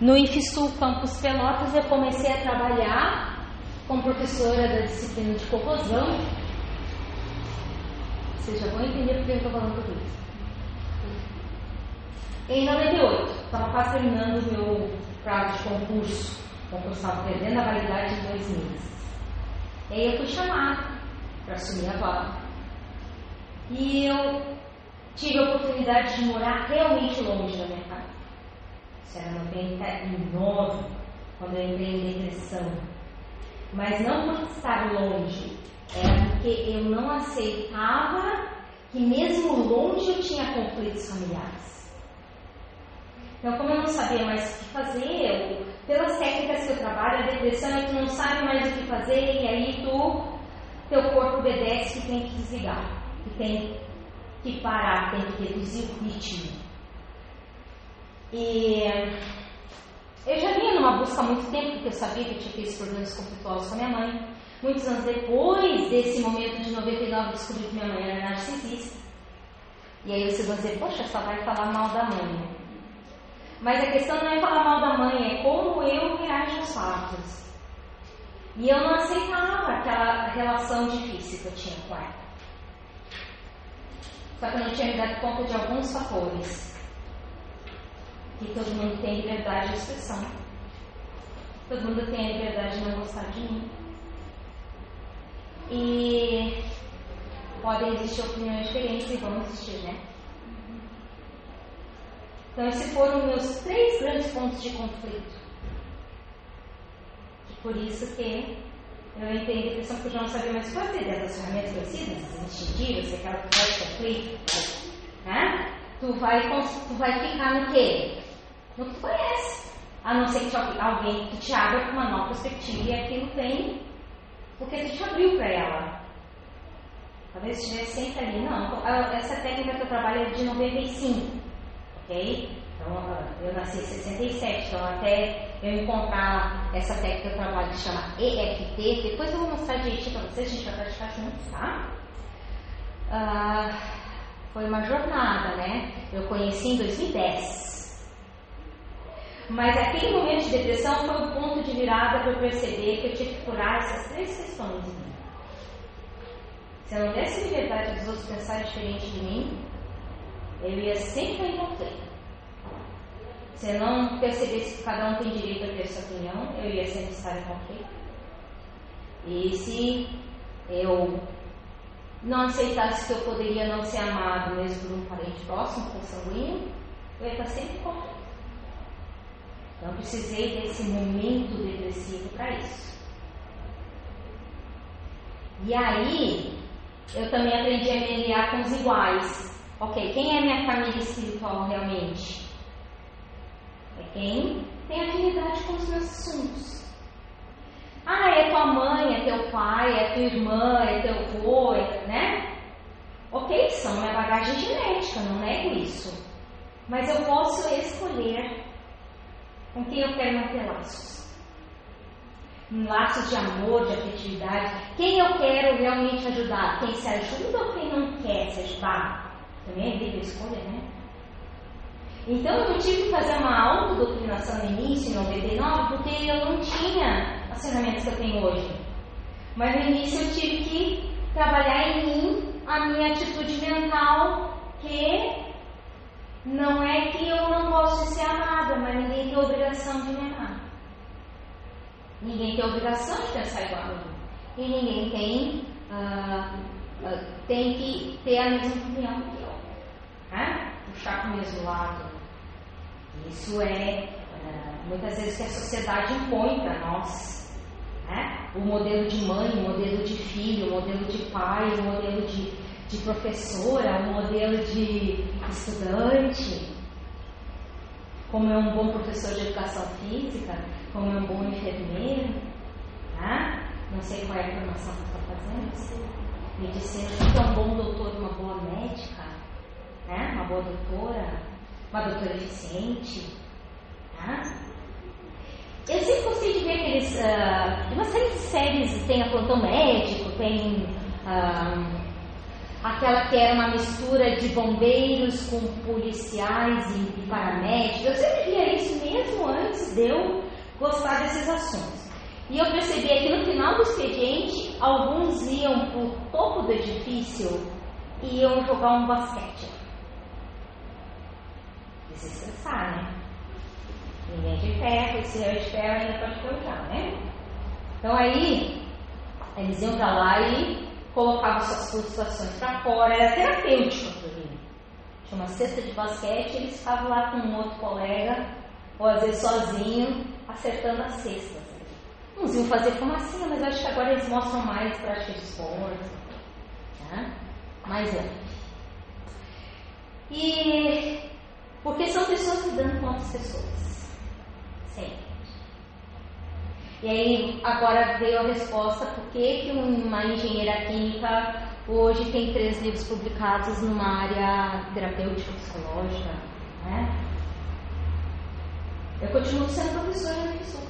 no IFSU Campus Pelotas eu comecei a trabalhar como professora da disciplina de corrosão. Vocês já vão entender porque eu estou falando tudo isso. Em 98, estava quase terminando o meu prazo de concurso. Estava perdendo a validade de dois meses. E aí eu fui chamada para assumir a vaga. E eu tive a oportunidade de morar realmente longe da minha casa. Isso era 99, quando eu entrei em depressão. Mas não por estar longe, era porque eu não aceitava que mesmo longe eu tinha conflitos familiares. Então, como eu não sabia mais o que fazer, eu, pelas técnicas que eu trabalho, a depressão é que não sabe mais o que fazer e aí tu, teu corpo obedece que tem que desligar, que tem que parar, tem que reduzir o ritmo. E eu já vinha numa busca há muito tempo, porque eu sabia que eu tinha aqueles problemas conflituosos com a minha mãe. Muitos anos depois desse momento de 99, descobri que minha mãe era narcisista. E aí você vai dizer, poxa, só vai falar mal da mãe. Mas a questão não é falar mal da mãe, é como eu reajo aos fatos. E eu não aceitava aquela relação difícil que eu tinha com ela. Só que eu não tinha me dado conta de alguns fatores. Que todo mundo tem liberdade de expressão. Todo mundo tem a liberdade de não gostar de mim. E podem existir opiniões diferentes e vão existir, né? Então, esses foram meus três grandes pontos de conflito. E por isso que eu entrei em depressão, porque eu já não sabia mais fazer dessas ferramentas conhecidas, instintivas, aquela que faz conflito, né? Tu vai, tu vai ficar no quê? Tu conhece. A não ser que alguém que te abra para uma nova perspectiva e aquilo tem porque tu te abriu para ela. Talvez estivesse sempre ali. Não, essa técnica que eu trabalho é de 95 ok? Então, eu nasci em 67, então até eu encontrar essa técnica que eu trabalho que chama EFT, depois eu vou mostrar direitinho para vocês, a gente vai praticar juntos, tá? Ah, foi uma jornada, né? Eu conheci em 2010. Mas aquele momento de depressão foi o ponto de virada para eu perceber que eu tinha que curar essas três questões. Se eu não desse liberdade dos outros pensarem diferente de mim, eu ia sempre em. Se eu não percebesse que cada um tem direito a ter sua opinião, eu ia sempre estar em conflito. E se eu não aceitasse que eu poderia não ser amado mesmo por um parente próximo, por sanguíneo, eu ia estar sempre em conflito. Então, precisei desse momento depressivo para isso. E aí, eu também aprendi a me aliar com os iguais. Ok, quem é minha família espiritual realmente? É quem tem afinidade com os meus assuntos. Ah, é tua mãe, é teu pai, é tua irmã, é teu avô, é, né? Ok, são minha bagagem genética, não nego isso. Mas eu posso escolher com quem eu quero manter laços. Laços de amor, de afetividade. Quem eu quero realmente ajudar? Quem se ajuda ou quem não quer se ajudar? Também é livre escolha, né? Então eu tive que fazer uma autodoutrinação no início, em 99, porque eu não tinha as ferramentas que eu tenho hoje. Mas no início eu tive que trabalhar em mim a minha atitude mental, que não é que eu não gosto de ser amada, mas ninguém tem obrigação de me amar. Ninguém tem obrigação de pensar igual a mim. E ninguém tem, uh, uh, tem que ter a mesma opinião que eu né? puxar para o mesmo lado. Isso é, é, muitas vezes que a sociedade impõe para nós. Né? O modelo de mãe, o modelo de filho, o modelo de pai, o modelo de, de professora, o modelo de estudante. Como é um bom professor de educação física, como é um bom enfermeiro. Né? Não sei qual é a formação que está fazendo. Medicina, que é um bom doutor, uma boa médica né? uma boa doutora, uma doutora eficiente. Tá? Eu sempre gostei de ver aqueles. Uh, uma série de séries, tem a Plantão Médico, tem uh, aquela que era uma mistura de bombeiros com policiais e, e paramédicos. Eu sempre via isso mesmo antes de eu gostar desses assuntos. E eu percebi que no final do expediente, alguns iam para o topo do edifício e iam jogar um basquete. Desestressar, né? Ninguém de ferro, se eu de ferro ainda pode colocar, né? Então aí, eles iam para lá e colocavam suas frustrações para fora, era terapêutico. Tinha uma cesta de basquete, eles ficavam lá com um outro colega, ou às vezes sozinho, acertando as cestas. Uns iam fazer fumacinha, mas acho que agora eles mostram mais prática de esporte. Né? Mais é. E porque são pessoas lidando com outras pessoas. Sempre. E aí agora veio a resposta por que uma engenheira química hoje tem três livros publicados numa área terapêutica psicológica. Né? Eu continuo sendo professora no Sul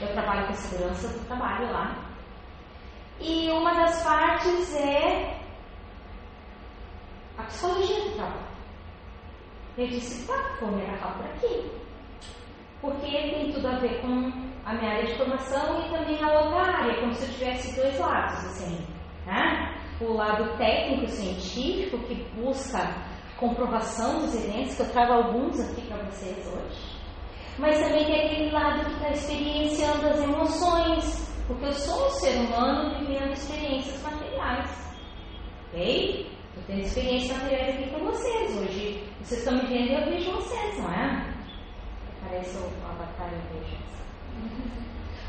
eu trabalho com segurança do trabalho lá. E uma das partes é a psicologia do trabalho. Eu disse, tá, vou me agarrar por aqui. Porque tem tudo a ver com a minha área de formação e também a outra área, como se eu tivesse dois lados, assim. Né? O lado técnico científico que busca comprovação dos eventos, que eu trago alguns aqui para vocês hoje. Mas também tem aquele lado que está experienciando as emoções, porque eu sou um ser humano vivendo experiências materiais. Ok? Eu tenho experiências materiais aqui com vocês. Hoje vocês estão me vendo e eu vejo vocês, não é? Parece o avatar eu vejo.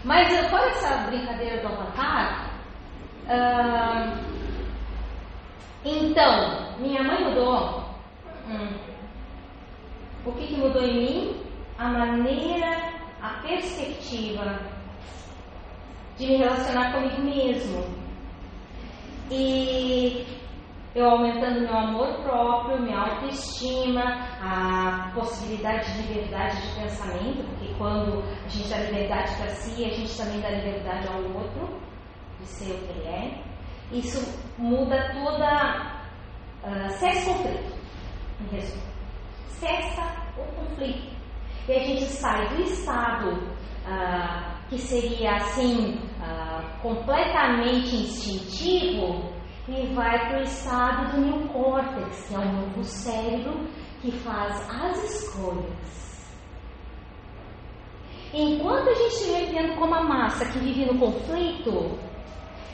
Mas qual é essa brincadeira do avatar? Uh, então, minha mãe mudou. Hum. O que, que mudou em mim? A maneira, a perspectiva de me relacionar comigo mesmo. E eu aumentando meu amor próprio, minha autoestima, a possibilidade de liberdade de pensamento, porque quando a gente dá liberdade para si, a gente também dá liberdade ao outro de ser o que ele é. Isso muda toda. Uh, cessa o conflito, em resumo. Cessa o conflito. E a gente sai do estado uh, que seria assim, uh, completamente instintivo e vai para o estado do neocórtex, que é o novo cérebro que faz as escolhas. Enquanto a gente estiver vivendo como a massa que vive no conflito,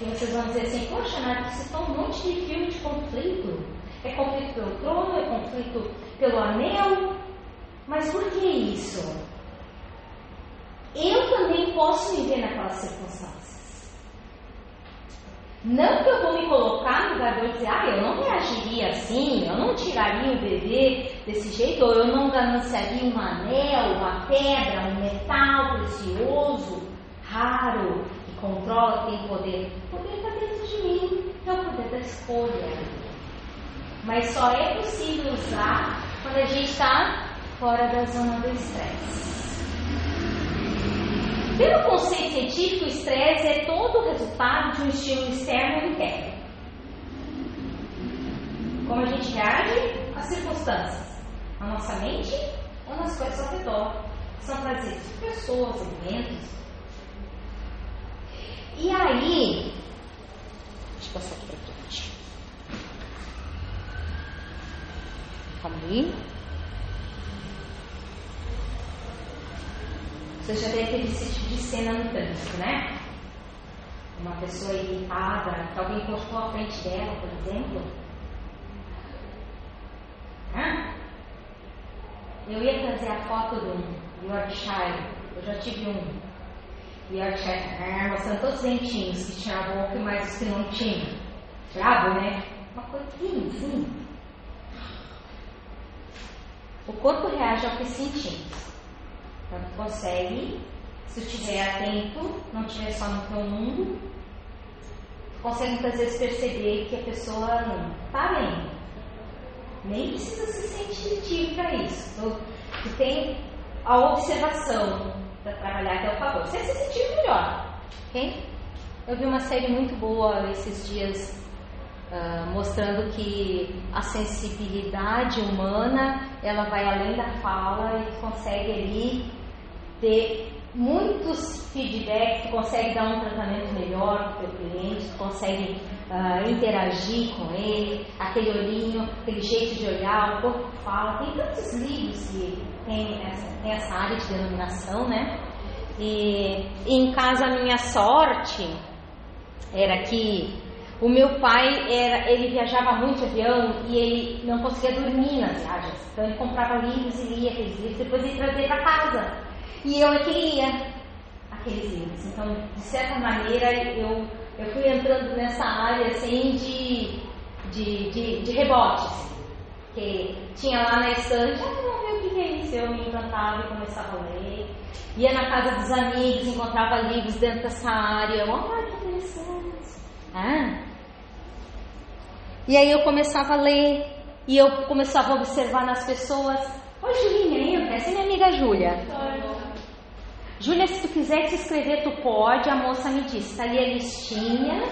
e vocês vão dizer assim, poxa, Nath, você um monte de filme de conflito. É conflito pelo trono, é conflito pelo anel. Mas por que isso? Eu também posso viver naquela circunstância. Não que eu vou me colocar no lugar de dizer, ah, eu não reagiria assim, eu não tiraria o bebê desse jeito, ou eu não gananciaria um anel, uma pedra, um metal precioso, raro, que controla, tem poder. O poder está dentro de mim, é o poder da escolha. Mas só é possível usar quando a gente está fora da zona do estresse. Pelo conceito científico, o estresse é todo o resultado de um estímulo externo ou interno. Como a gente reage às circunstâncias, na nossa mente ou nas coisas ao redor, são trazidas pessoas, elementos. E aí, deixa eu passar aqui para frente. Calma aí. Você já deve ter visto esse tipo de cena no trânsito, né? Uma pessoa irritada, que alguém encostou à frente dela, por exemplo. Hã? Eu ia trazer a foto do Yorkshire, eu já tive um Yorkshire, né? mostrando todos os dentinhos que tinha a boca e mais os que não tinha. Brabo, né? Uma coisinha assim. O corpo reage ao que sentimos. Então, consegue, se estiver atento, não estiver só no teu mundo, consegue muitas vezes perceber que a pessoa não está bem. Nem precisa se sentir para isso. Tu, tu tem a observação para trabalhar a teu favor. Você se sentir melhor. Ok? Eu vi uma série muito boa esses dias Uh, mostrando que a sensibilidade humana ela vai além da fala e consegue ali ter muitos feedbacks, consegue dar um tratamento melhor para o teu cliente, consegue uh, interagir com ele, aquele olhinho, aquele jeito de olhar, o corpo fala. Tem tantos livros que tem essa, tem essa área de denominação, né? E, e em casa a minha sorte era que o meu pai era, ele viajava muito de avião e ele não conseguia dormir nas viagens. Então ele comprava livros e lia aqueles livros, depois ele trazia para casa. E eu é que lia aqueles livros. Então, de certa maneira, eu, eu fui entrando nessa área assim de, de, de, de rebote. Assim, que tinha lá na estante, ah, vamos ver o que é isso. Eu me encantava e começava a ler. Ia na casa dos amigos, encontrava livros dentro dessa área. Olha que interessante. Ah. E aí eu começava a ler e eu começava a observar nas pessoas. Oi, Julinha, entra. Essa é minha amiga Júlia. Júlia, se tu quiser te inscrever, tu pode. A moça me disse, tá ali a listinha,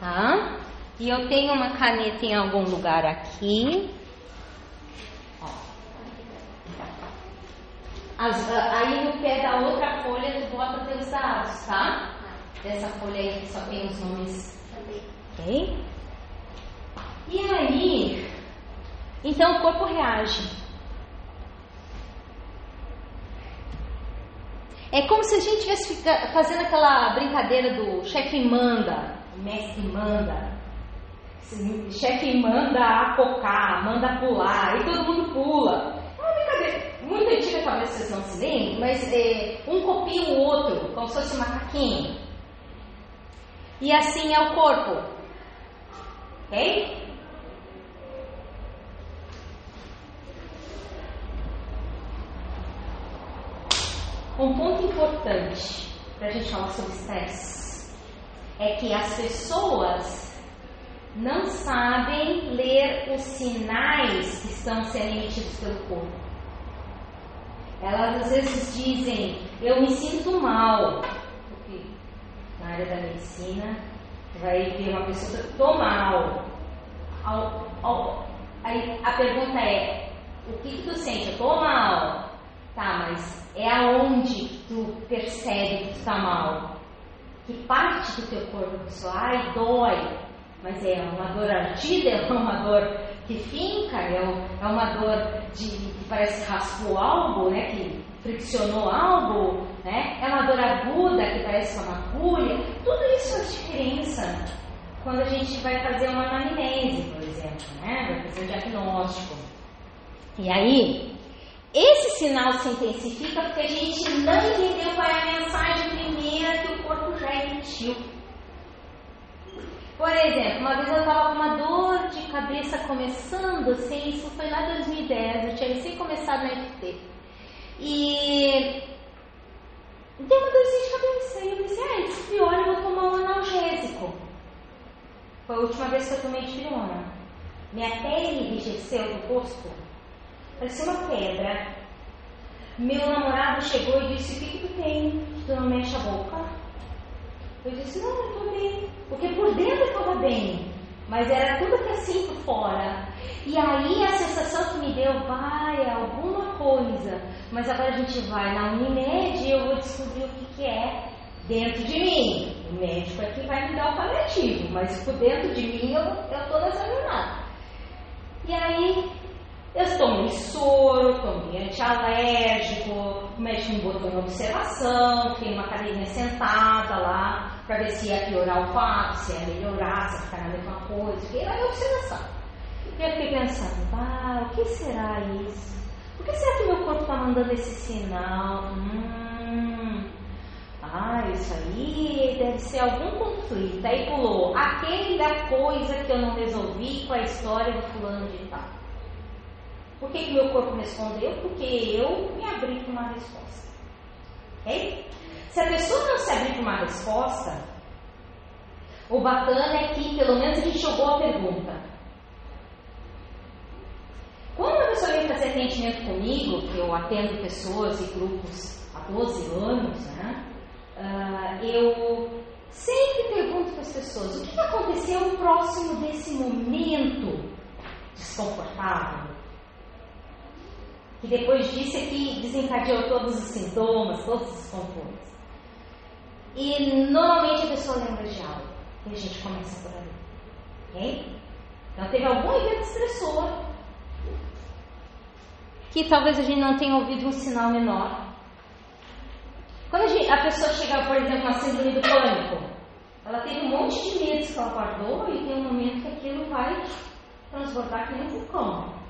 tá? E eu tenho uma caneta em algum lugar aqui. As, aí no pé da outra folha tu bota teus dados, tá? Dessa folha aí que só tem os nomes. Ok? E aí, então o corpo reage. É como se a gente estivesse fazendo aquela brincadeira do chefe manda, mestre manda. Chefe manda acocar, manda pular, e todo mundo pula. É uma brincadeira muito antiga, talvez vocês não se lembrem, mas é, um copia o outro, como se fosse um macaquinho. E assim é o corpo. Ok? Um ponto importante para a gente falar sobre estresse é que as pessoas não sabem ler os sinais que estão sendo emitidos pelo corpo. Elas às vezes dizem, eu me sinto mal. Porque na área da medicina vai ver uma pessoa, estou mal. Ao, ao, aí a pergunta é, o que, que tu sente? Eu estou mal. Tá, mas é aonde tu percebe que tu tá mal? Que parte do teu corpo que ai, dói, mas é uma dor ardida, é uma dor que finca, é, é uma dor de, que parece que raspou algo, né, que friccionou algo, né, é uma dor aguda que parece uma agulha, tudo isso faz diferença quando a gente vai fazer uma anamnese, por exemplo, né, vai fazer um diagnóstico. E aí, esse sinal se intensifica porque a gente não entendeu qual é a mensagem primeira que o corpo já emitiu. Por exemplo, uma vez eu estava com uma dor de cabeça começando, assim, isso foi lá em 2010, eu tinha recém começado na FT. E deu uma dorzinha de cabeça. E eu pensei, ah, pior, eu vou tomar um analgésico. Foi a última vez que eu tomei dipirona. Minha pele enrijeceu do rosto parecia uma pedra. Meu namorado chegou e disse: O que, que tu tem? Tu não mexe a boca? Eu disse: Não, eu estou bem. Porque por dentro eu estava bem, mas era tudo que assim por fora. E aí a sensação que me deu: vai, alguma coisa. Mas agora a gente vai na Unimed e eu vou descobrir o que, que é dentro de mim. O médico é que vai me dar o paliativo, mas por dentro de mim eu estou nessa jornada. E aí eu tomei soro, tomei antialérgico, o médico me botou em observação, fiquei numa cadeirinha sentada lá, para ver se ia piorar o quadro, se ia melhorar, se ia ficar na mesma coisa. Fiquei lá em observação. E eu fiquei pensando, ah, o que será isso? Por que será que meu corpo está mandando esse sinal? Hum, ah, isso aí deve ser algum conflito. Aí pulou aquele da coisa que eu não resolvi com a história do fulano de tal. Por que, que meu corpo respondeu? Porque eu me abri para uma resposta. Ok? Se a pessoa não se abrir para uma resposta, o bacana é que pelo menos a gente jogou a pergunta. Quando a pessoa vem fazer atendimento comigo, que eu atendo pessoas e grupos há 12 anos, né? Uh, eu sempre pergunto para as pessoas o que aconteceu próximo desse momento desconfortável que depois disso é que desencadeou todos os sintomas, todos os controles. E normalmente a pessoa lembra de algo e a gente começa por ali. Ok? Então teve algum evento estressor que talvez a gente não tenha ouvido um sinal menor. Quando a, gente, a pessoa chega, por exemplo, na síndrome do pânico, ela teve um monte de medos que ela guardou e tem um momento que aquilo vai transbordar que nem um vulcão.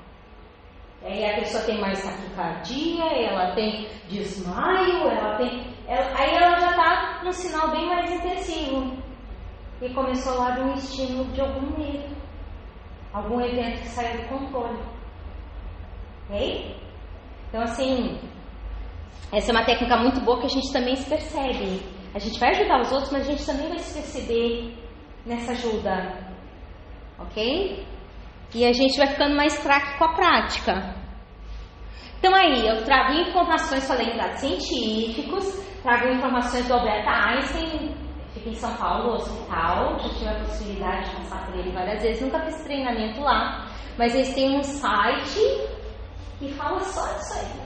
Aí a pessoa tem mais taquicardia, ela tem desmaio, ela tem. Ela, aí ela já está num sinal bem mais intensivo. E começou lá de um estímulo de algum medo, algum evento que saiu do controle. Ok? Então, assim, essa é uma técnica muito boa que a gente também se percebe. A gente vai ajudar os outros, mas a gente também vai se perceber nessa ajuda. Ok? E a gente vai ficando mais craque com a prática. Então aí, eu trago informações, falei dados científicos, trago informações do Albert Einstein, fica em São Paulo, hospital, já tive a possibilidade de passar por ele várias vezes, nunca fiz treinamento lá, mas eles têm um site que fala só disso aí,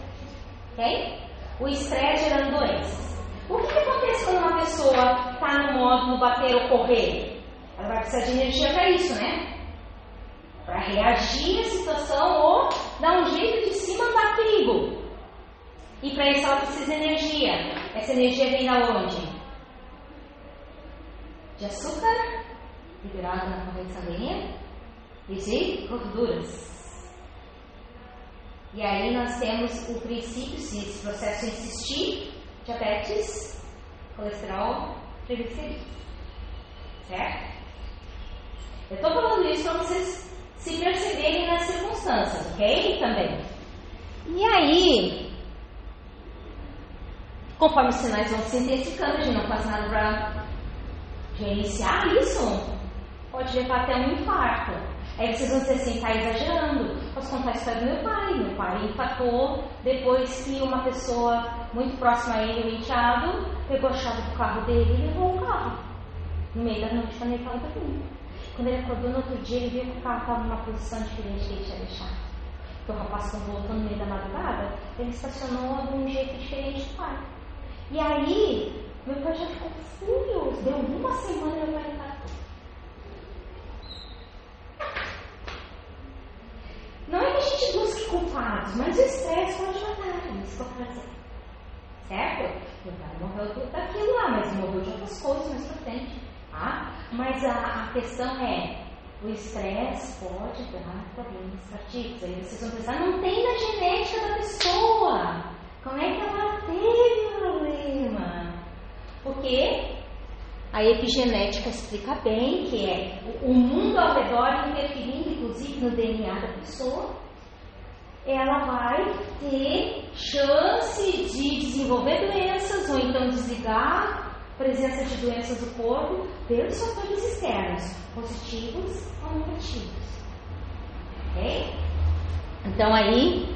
ok? O estresse gerando doenças. O que, que acontece quando uma pessoa está no modo bater ou correr? Ela vai precisar de energia para isso, né? Para reagir à situação ou dar um jeito de se mandar perigo. E para isso ela precisa de energia. Essa energia vem da onde? De açúcar, liberado na corrente sanguínea, e de gorduras. E aí nós temos o princípio, se esse processo insistir, diabetes, colesterol, triglicerídeos. Certo? Eu estou falando isso para vocês se perceberem nas circunstâncias, ok? Também. E aí, conforme os sinais vão se intensificando, a gente não faz nada para reiniciar isso, pode levar até um infarto. Aí vocês vão dizer assim, está exagerando. Posso contar a história do meu pai. Meu pai infartou depois que uma pessoa muito próxima a ele, o enteado, pegou a chave do carro dele e levou o carro. No meio da noite, quando ele estava dormindo. Quando ele acordou no outro dia, ele viu que o carro estava numa posição diferente que ele tinha deixado. Então o rapaz, quando voltou no meio da madrugada, ele estacionou de um jeito diferente do pai. E aí, meu pai já ficou furioso. Deu uma semana e meu pai tá. Não é que a gente busque culpados, mas o estresse pode matar, isso que eu. Certo? Meu pai morreu daquilo lá, mas morreu de outras coisas mais pra frente. Tá? Mas a, a questão é, o estresse pode dar problemas cardiacos. Aí vocês vão pensar, não tem na genética da pessoa. Como é que ela teve problema? Porque a epigenética explica bem que é o mundo ao redor interferindo, inclusive, no DNA da pessoa. Ela vai ter chance de desenvolver doenças ou então desligar presença de doenças do corpo pelos fatores externos, positivos ou negativos. Ok? Então aí,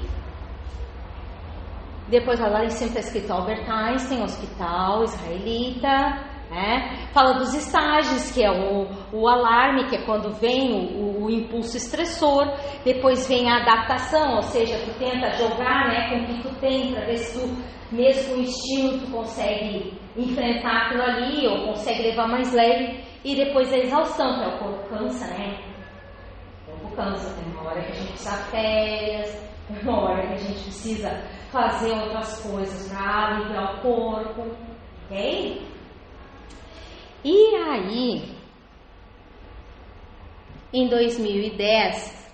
depois lá em cima está escrito Albert Einstein, hospital israelita, né? Fala dos estágios, que é o, o alarme, que é quando vem o, o, impulso estressor, depois vem a adaptação, ou seja, tu tenta jogar né, com o que tu tem para ver se tu, mesmo com o estímulo, tu consegue enfrentar aquilo ali, ou consegue levar mais leve, e depois a exaustão, que é o corpo cansa, né? O corpo cansa, tem uma hora que a gente precisa férias, tem uma hora que a gente precisa fazer outras coisas para aliviar o corpo, ok? E aí, em 2010,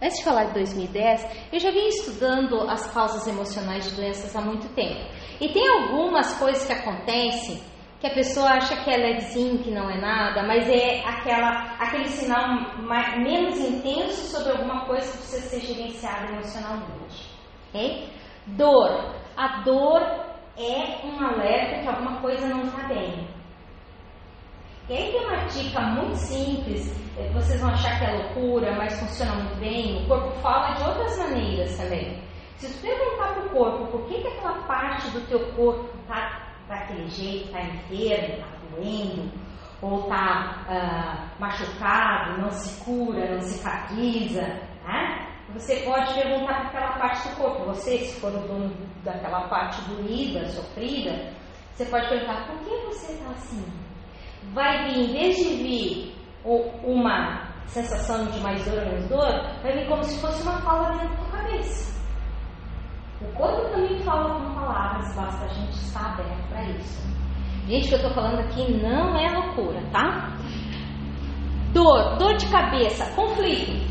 antes de falar de 2010, eu já vim estudando as causas emocionais de doenças há muito tempo. E tem algumas coisas que acontecem que a pessoa acha que é levezinho, que não é nada, mas é aquela, aquele sinal mais, menos intenso sobre alguma coisa que precisa ser gerenciada emocionalmente. Okay? Dor. A dor é um alerta que alguma coisa não está bem. E aí tem uma dica muito simples, eh, vocês vão achar que é loucura, mas funciona muito bem. O corpo fala de outras maneiras também. Se você perguntar para o corpo por que, que aquela parte do teu corpo está daquele jeito, está enfermo, está doendo, ou está uh, machucado, não se cura, não cicatriza, né? Você pode perguntar para aquela parte do corpo. Você, se for o dono daquela parte doída, sofrida, você pode perguntar: por que você está assim? Vai vir, em vez de vir uma sensação de mais dor ou menos dor, vai vir como se fosse uma fala dentro da cabeça. O corpo também fala com palavras, basta a gente estar aberto para isso. Gente, o que eu estou falando aqui não é loucura, tá? Dor, dor de cabeça, conflito.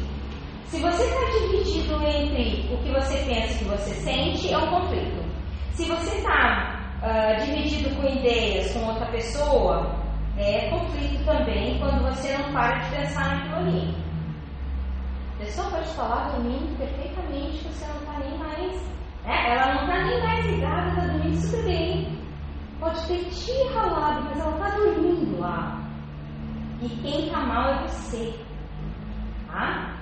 Se você está dividido entre o que você pensa e o que você sente, é um conflito. Se você está uh, dividido com ideias com outra pessoa, é conflito também quando você não para de pensar naquilo ali. A pessoa pode falar dormindo perfeitamente você não está nem mais. Né? Ela não está nem mais ligada, está dormindo super bem. Pode ter te ralado, mas ela está dormindo lá. E quem está mal é você. Tá?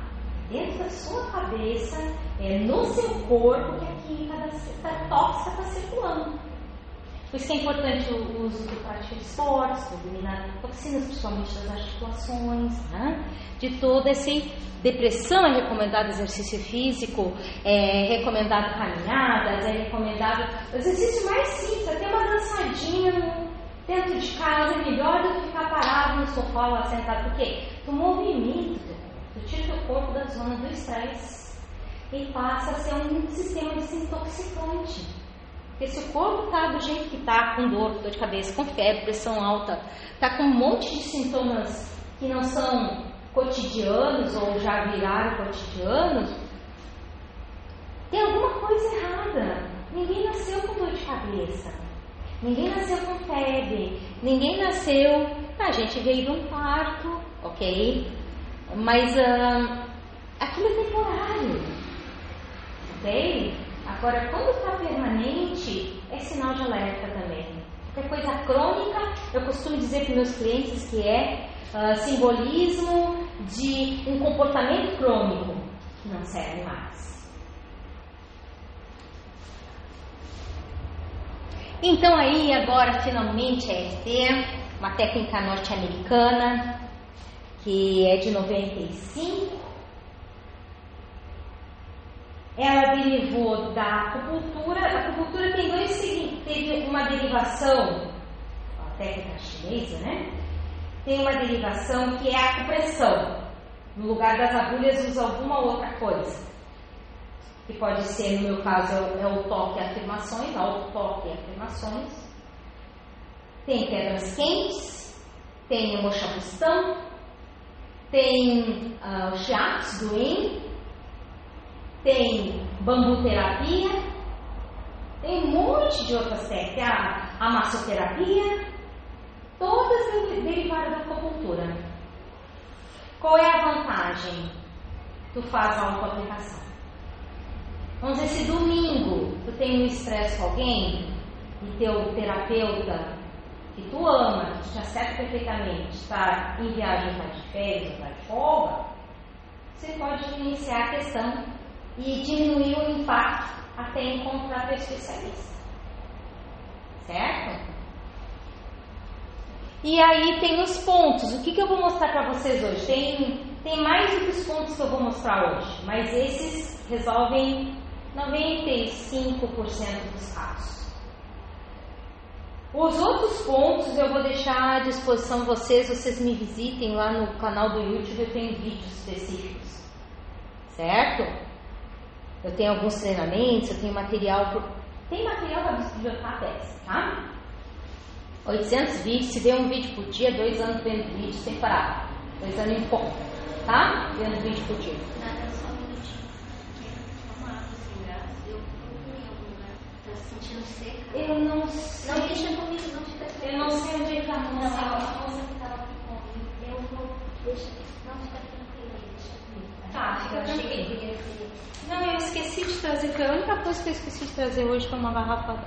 Dentro da sua cabeça, é no seu corpo que a química da, da tóxica está circulando. Por isso é importante o uso de prática de esportes, para eliminar toxinas, principalmente das articulações, né? de toda essa depressão é recomendado exercício físico, é recomendado caminhadas, é recomendado exercício mais simples, até uma dançadinha dentro de casa é melhor do que ficar parado no sofá lá sentado, porque tu movimento, tu tira o corpo da zona do estresse e passa a ser um sistema desintoxicante. Porque se o corpo está do jeito que está, com dor, dor de cabeça, com febre, pressão alta, está com um monte de sintomas que não são cotidianos ou já viraram cotidianos, tem alguma coisa errada. Ninguém nasceu com dor de cabeça. Ninguém nasceu com febre. Ninguém nasceu. A gente veio de um parto, ok? Mas uh, aquilo é temporário. Ok? Agora, quando está permanente, é sinal de alerta também. Qualquer coisa crônica, eu costumo dizer para meus clientes que é uh, simbolismo de um comportamento crônico que não serve mais. Então aí agora finalmente a EFT, uma técnica norte-americana que é de 95 ela derivou da acupuntura. A acupuntura tem dois teve uma derivação, a técnica chinesa, né? Tem uma derivação que é a acupressão. No lugar das agulhas usa alguma outra coisa. Que pode ser, no meu caso, é o é toque afirmações, auto-toque e afirmações. Tem pedras quentes, tem o mochapustão, tem uh, o shiatsu do yin, tem bambu terapia, tem um monte de outras técnicas, a massoterapia, todas derivadas da acupuntura. Qual é a vantagem? Tu faz a auto-aplicação. Vamos dizer, se domingo tu tem um estresse com alguém e teu terapeuta que tu ama, que te acerta perfeitamente, está em viagem, está de férias, está de folga, você pode iniciar a questão e diminuir o impacto até encontrar o especialista. Certo? E aí tem os pontos. O que, que eu vou mostrar para vocês hoje? Tem, tem mais do que os pontos que eu vou mostrar hoje, mas esses resolvem 95% dos casos. Os outros pontos eu vou deixar à disposição de vocês, vocês me visitem lá no canal do YouTube, eu tenho vídeos específicos. Certo? Eu tenho alguns treinamentos, eu tenho material. Por... Tem material para bibliotecar 10, tá? 800 vídeos, se vê um vídeo por dia, dois anos vendo vídeo sem parar. Dois anos e pouco, tá? Vendo vídeo por dia. Nada, só um minutinho. Eu em. Tá se sentindo seca? Eu não sei. Não deixa comigo, não fica Eu não sei onde é que tá a moça. Não, a moça que tava aqui comigo. Eu vou. Deixa. Não, fica tranquila. Não, eu esqueci de trazer, foi a única coisa que eu esqueci de trazer hoje foi uma garrafa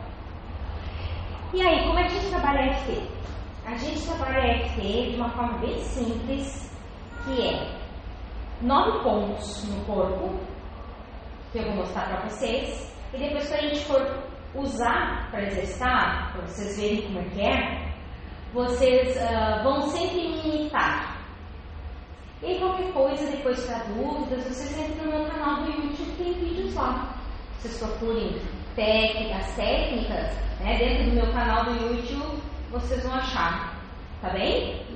E aí, como é que a gente trabalha a EFT? A gente trabalha a EFT de uma forma bem simples, que é nove pontos no corpo, que eu vou mostrar para vocês, e depois que a gente for usar para exercitar, para vocês verem como é que é, vocês uh, vão sempre imitar. E qualquer coisa, depois para dúvidas, vocês entram no meu canal do YouTube, tem vídeos lá. Vocês procurem técnicas, técnicas, né? Dentro do meu canal do YouTube, vocês vão achar. Tá bem?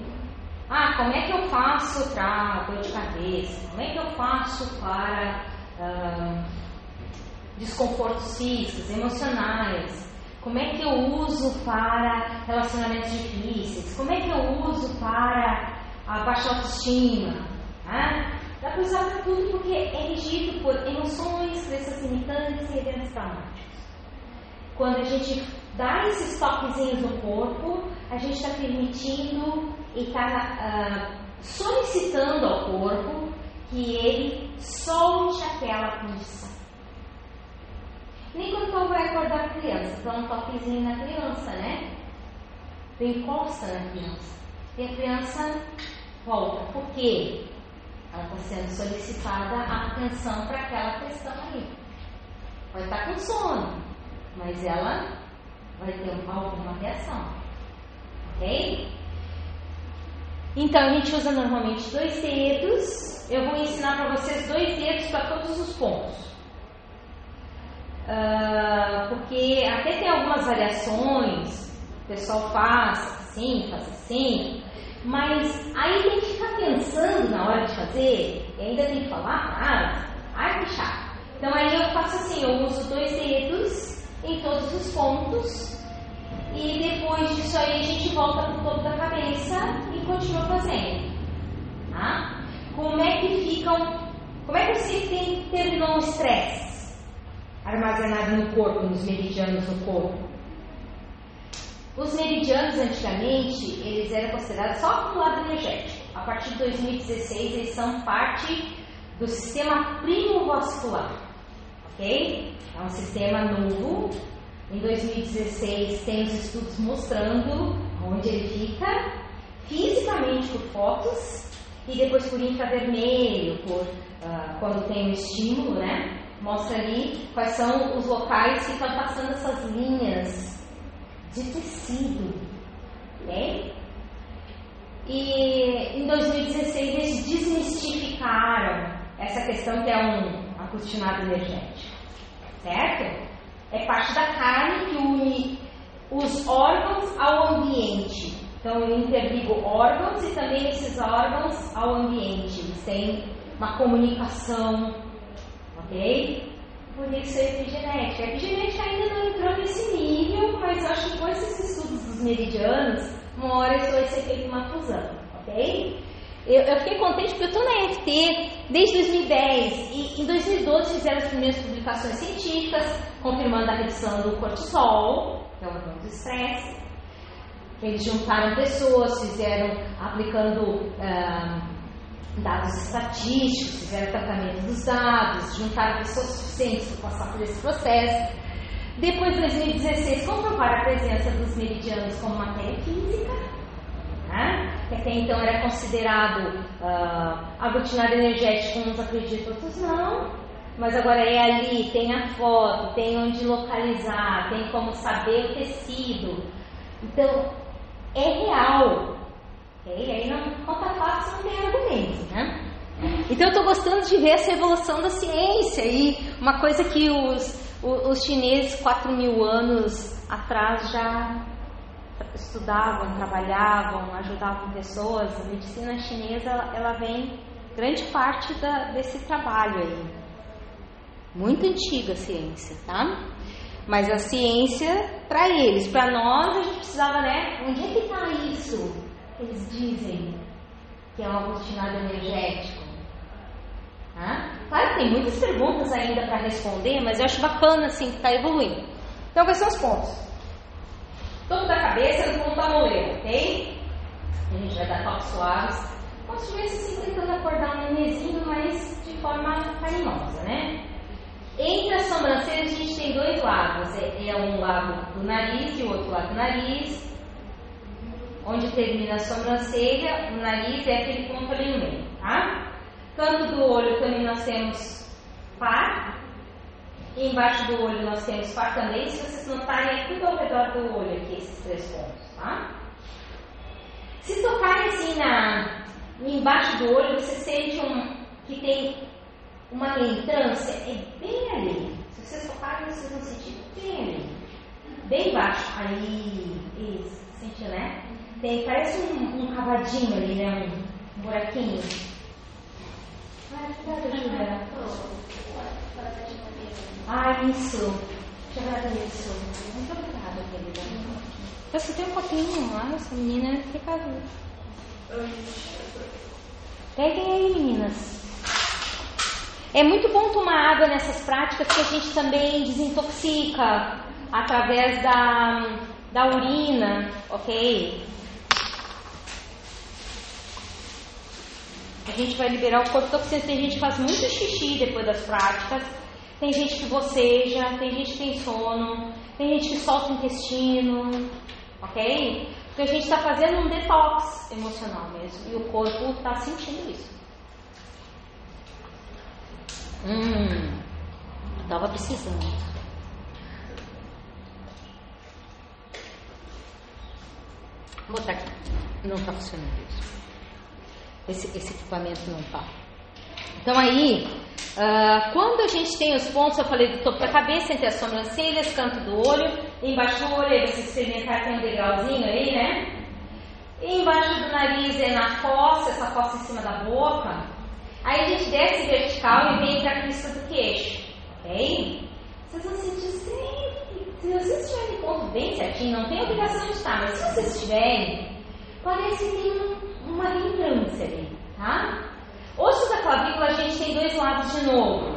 Ah, como é que eu faço para dor de cabeça? Como é que eu faço para ah, desconfortos físicos, emocionais? Como é que eu uso para relacionamentos difíceis? Como é que eu uso para a baixa autoestima? Né? Dá para usar para tudo porque é regido por emoções, crenças limitantes e eventos traumáticos. Quando a gente dá esses toquezinhos no corpo, a gente está permitindo e está uh, solicitando ao corpo que ele solte aquela condição. Nem quando vai acordar a criança, dá um toquezinho na criança, né? Tu encosta na criança. E a criança volta. Por quê? Ela está sendo solicitada a atenção para aquela questão aí. Pode estar tá com sono, mas ela vai ter alguma reação. Ok? Então a gente usa normalmente dois dedos. Eu vou ensinar para vocês dois dedos para todos os pontos. Uh, porque até tem algumas variações, o pessoal faz assim, faz assim, mas aí tem que ficar pensando na hora de fazer, e ainda tem que falar frase. Ai, que chato. Então aí eu faço assim, eu uso dois dedos em todos os pontos, e depois disso aí a gente volta para o topo da cabeça e continua fazendo. Tá? Como é que ficam. Como é que você tem, terminou o estresse armazenado no corpo, nos meridianos no corpo? Os meridianos, antigamente, eles eram considerados só do lado energético. A partir de 2016, eles são parte do sistema primovascular, ok? É um sistema novo. Em 2016, tem os estudos mostrando onde ele fica, fisicamente por fotos e depois por infravermelho, por uh, quando tem um estímulo, né? Mostra ali quais são os locais que estão passando essas linhas de tecido, né? E em 2016 eles desmistificaram essa questão que é um acostumado energético, certo? É parte da carne que une os órgãos ao ambiente. Então eu interligo órgãos e também esses órgãos ao ambiente. Eles têm uma comunicação, ok? Por isso é epigenética. A epigenética ainda não entrou nesse nível, mas acho que com esses estudos dos meridianos, uma hora isso vai ser feito uma fusão, ok? Eu, eu fiquei contente porque eu estou na EFT desde 2010 e em 2012 fizeram as primeiras publicações científicas confirmando a redução do cortisol, que é o hormônio do estresse. Eles juntaram pessoas, fizeram aplicando. Uh, dados estatísticos, fizeram tratamento dos dados, juntaram pessoas suficientes para passar por esse processo. Depois, em 2016, comprovaram a presença dos meridianos como matéria física, né? que até então era considerado uh, energético, uns acreditam, outros não. Mas agora é ali, tem a foto, tem onde localizar, tem como saber o tecido. Então, é real. Okay? Aí não conta fatos, não tem argumento, né? Então eu estou gostando de ver essa evolução da ciência e uma coisa que os, os chineses, 4 mil anos atrás, já estudavam, trabalhavam, ajudavam pessoas. A medicina chinesa ela vem grande parte da, desse trabalho aí. Muito antiga a ciência, tá? Mas a ciência, para eles, para nós, a gente precisava, né? Onde é que está isso? Eles dizem que é um agostinado energético? Claro que tem muitas perguntas ainda para responder, mas eu acho bacana assim que está evoluindo. Então, quais são os pontos? Topo da cabeça no ponto da moleira, ok? A gente vai dar toques suaves. Como se estivesse assim tentando acordar um nenezinho, mas de forma carinhosa, né? Entre as sobrancelhas a gente tem dois lados. É, é um lado do nariz e o outro lado do nariz onde termina a sobrancelha, o nariz é aquele ponto ali no meio, tá? Canto do olho também nós temos par, e embaixo do olho nós temos par também, se vocês notarem é tudo ao redor do olho aqui, esses três pontos, tá? Se tocarem assim na, embaixo do olho, você sente um, que tem uma entrância, é bem ali. Se vocês tocarem, vocês vão sentir bem ali. Bem baixo. Aí, isso, sentiu, né? Tem, parece um, um cavadinho ali, né? Um, buraquinho. Ai, cuidado, Júlia. Ah, isso. Deixa eu ver isso. Muito obrigada, querida. Você tem um copinho lá, essa menina fica. Peguem aí, meninas. É muito bom tomar água nessas práticas que a gente também desintoxica através da, da urina, ok? A gente vai liberar o corpo toxina. Tem gente que faz muito xixi depois das práticas. Tem gente que boceja, tem gente que tem sono, tem gente que solta o intestino, ok? Porque a gente está fazendo um detox emocional mesmo e o corpo está sentindo isso. Hum, estava precisando. Vou botar aqui. Não está funcionando. Esse, esse equipamento não está. Então aí, uh, quando a gente tem os pontos, eu falei do topo da cabeça, entre as sobrancelhas, canto do olho, embaixo do olho, você experimentar tem um degrauzinho aí, né? E embaixo do nariz é na fossa, essa fossa em cima da boca. Aí a gente desce vertical e vem para a crista do queixo, ok? Vocês vão sentir sempre. Se vocês estiverem ponto bem certinho, não tem obrigação de estar, mas se vocês estiverem, parece que tem um, uma lembrança ali, tá? Osso da clavícula a gente tem dois lados de novo.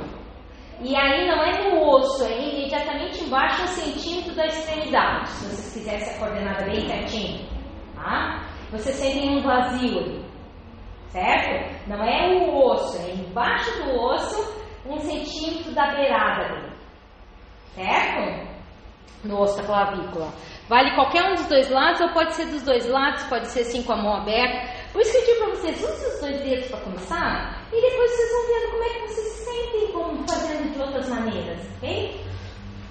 E aí não é no osso, é imediatamente embaixo um centímetro da extremidade, se vocês quisessem a coordenada bem certinho. Tá? Vocês sentem um vazio ali. Certo? Não é o osso, é embaixo do osso, um centímetro da beirada dele. Certo? No osso da clavícula. Vale qualquer um dos dois lados, ou pode ser dos dois lados, pode ser assim com a mão aberta. Eu digo para vocês, use os dois dedos para começar, e depois vocês vão vendo como é que vocês se sentem como fazendo de outras maneiras, ok?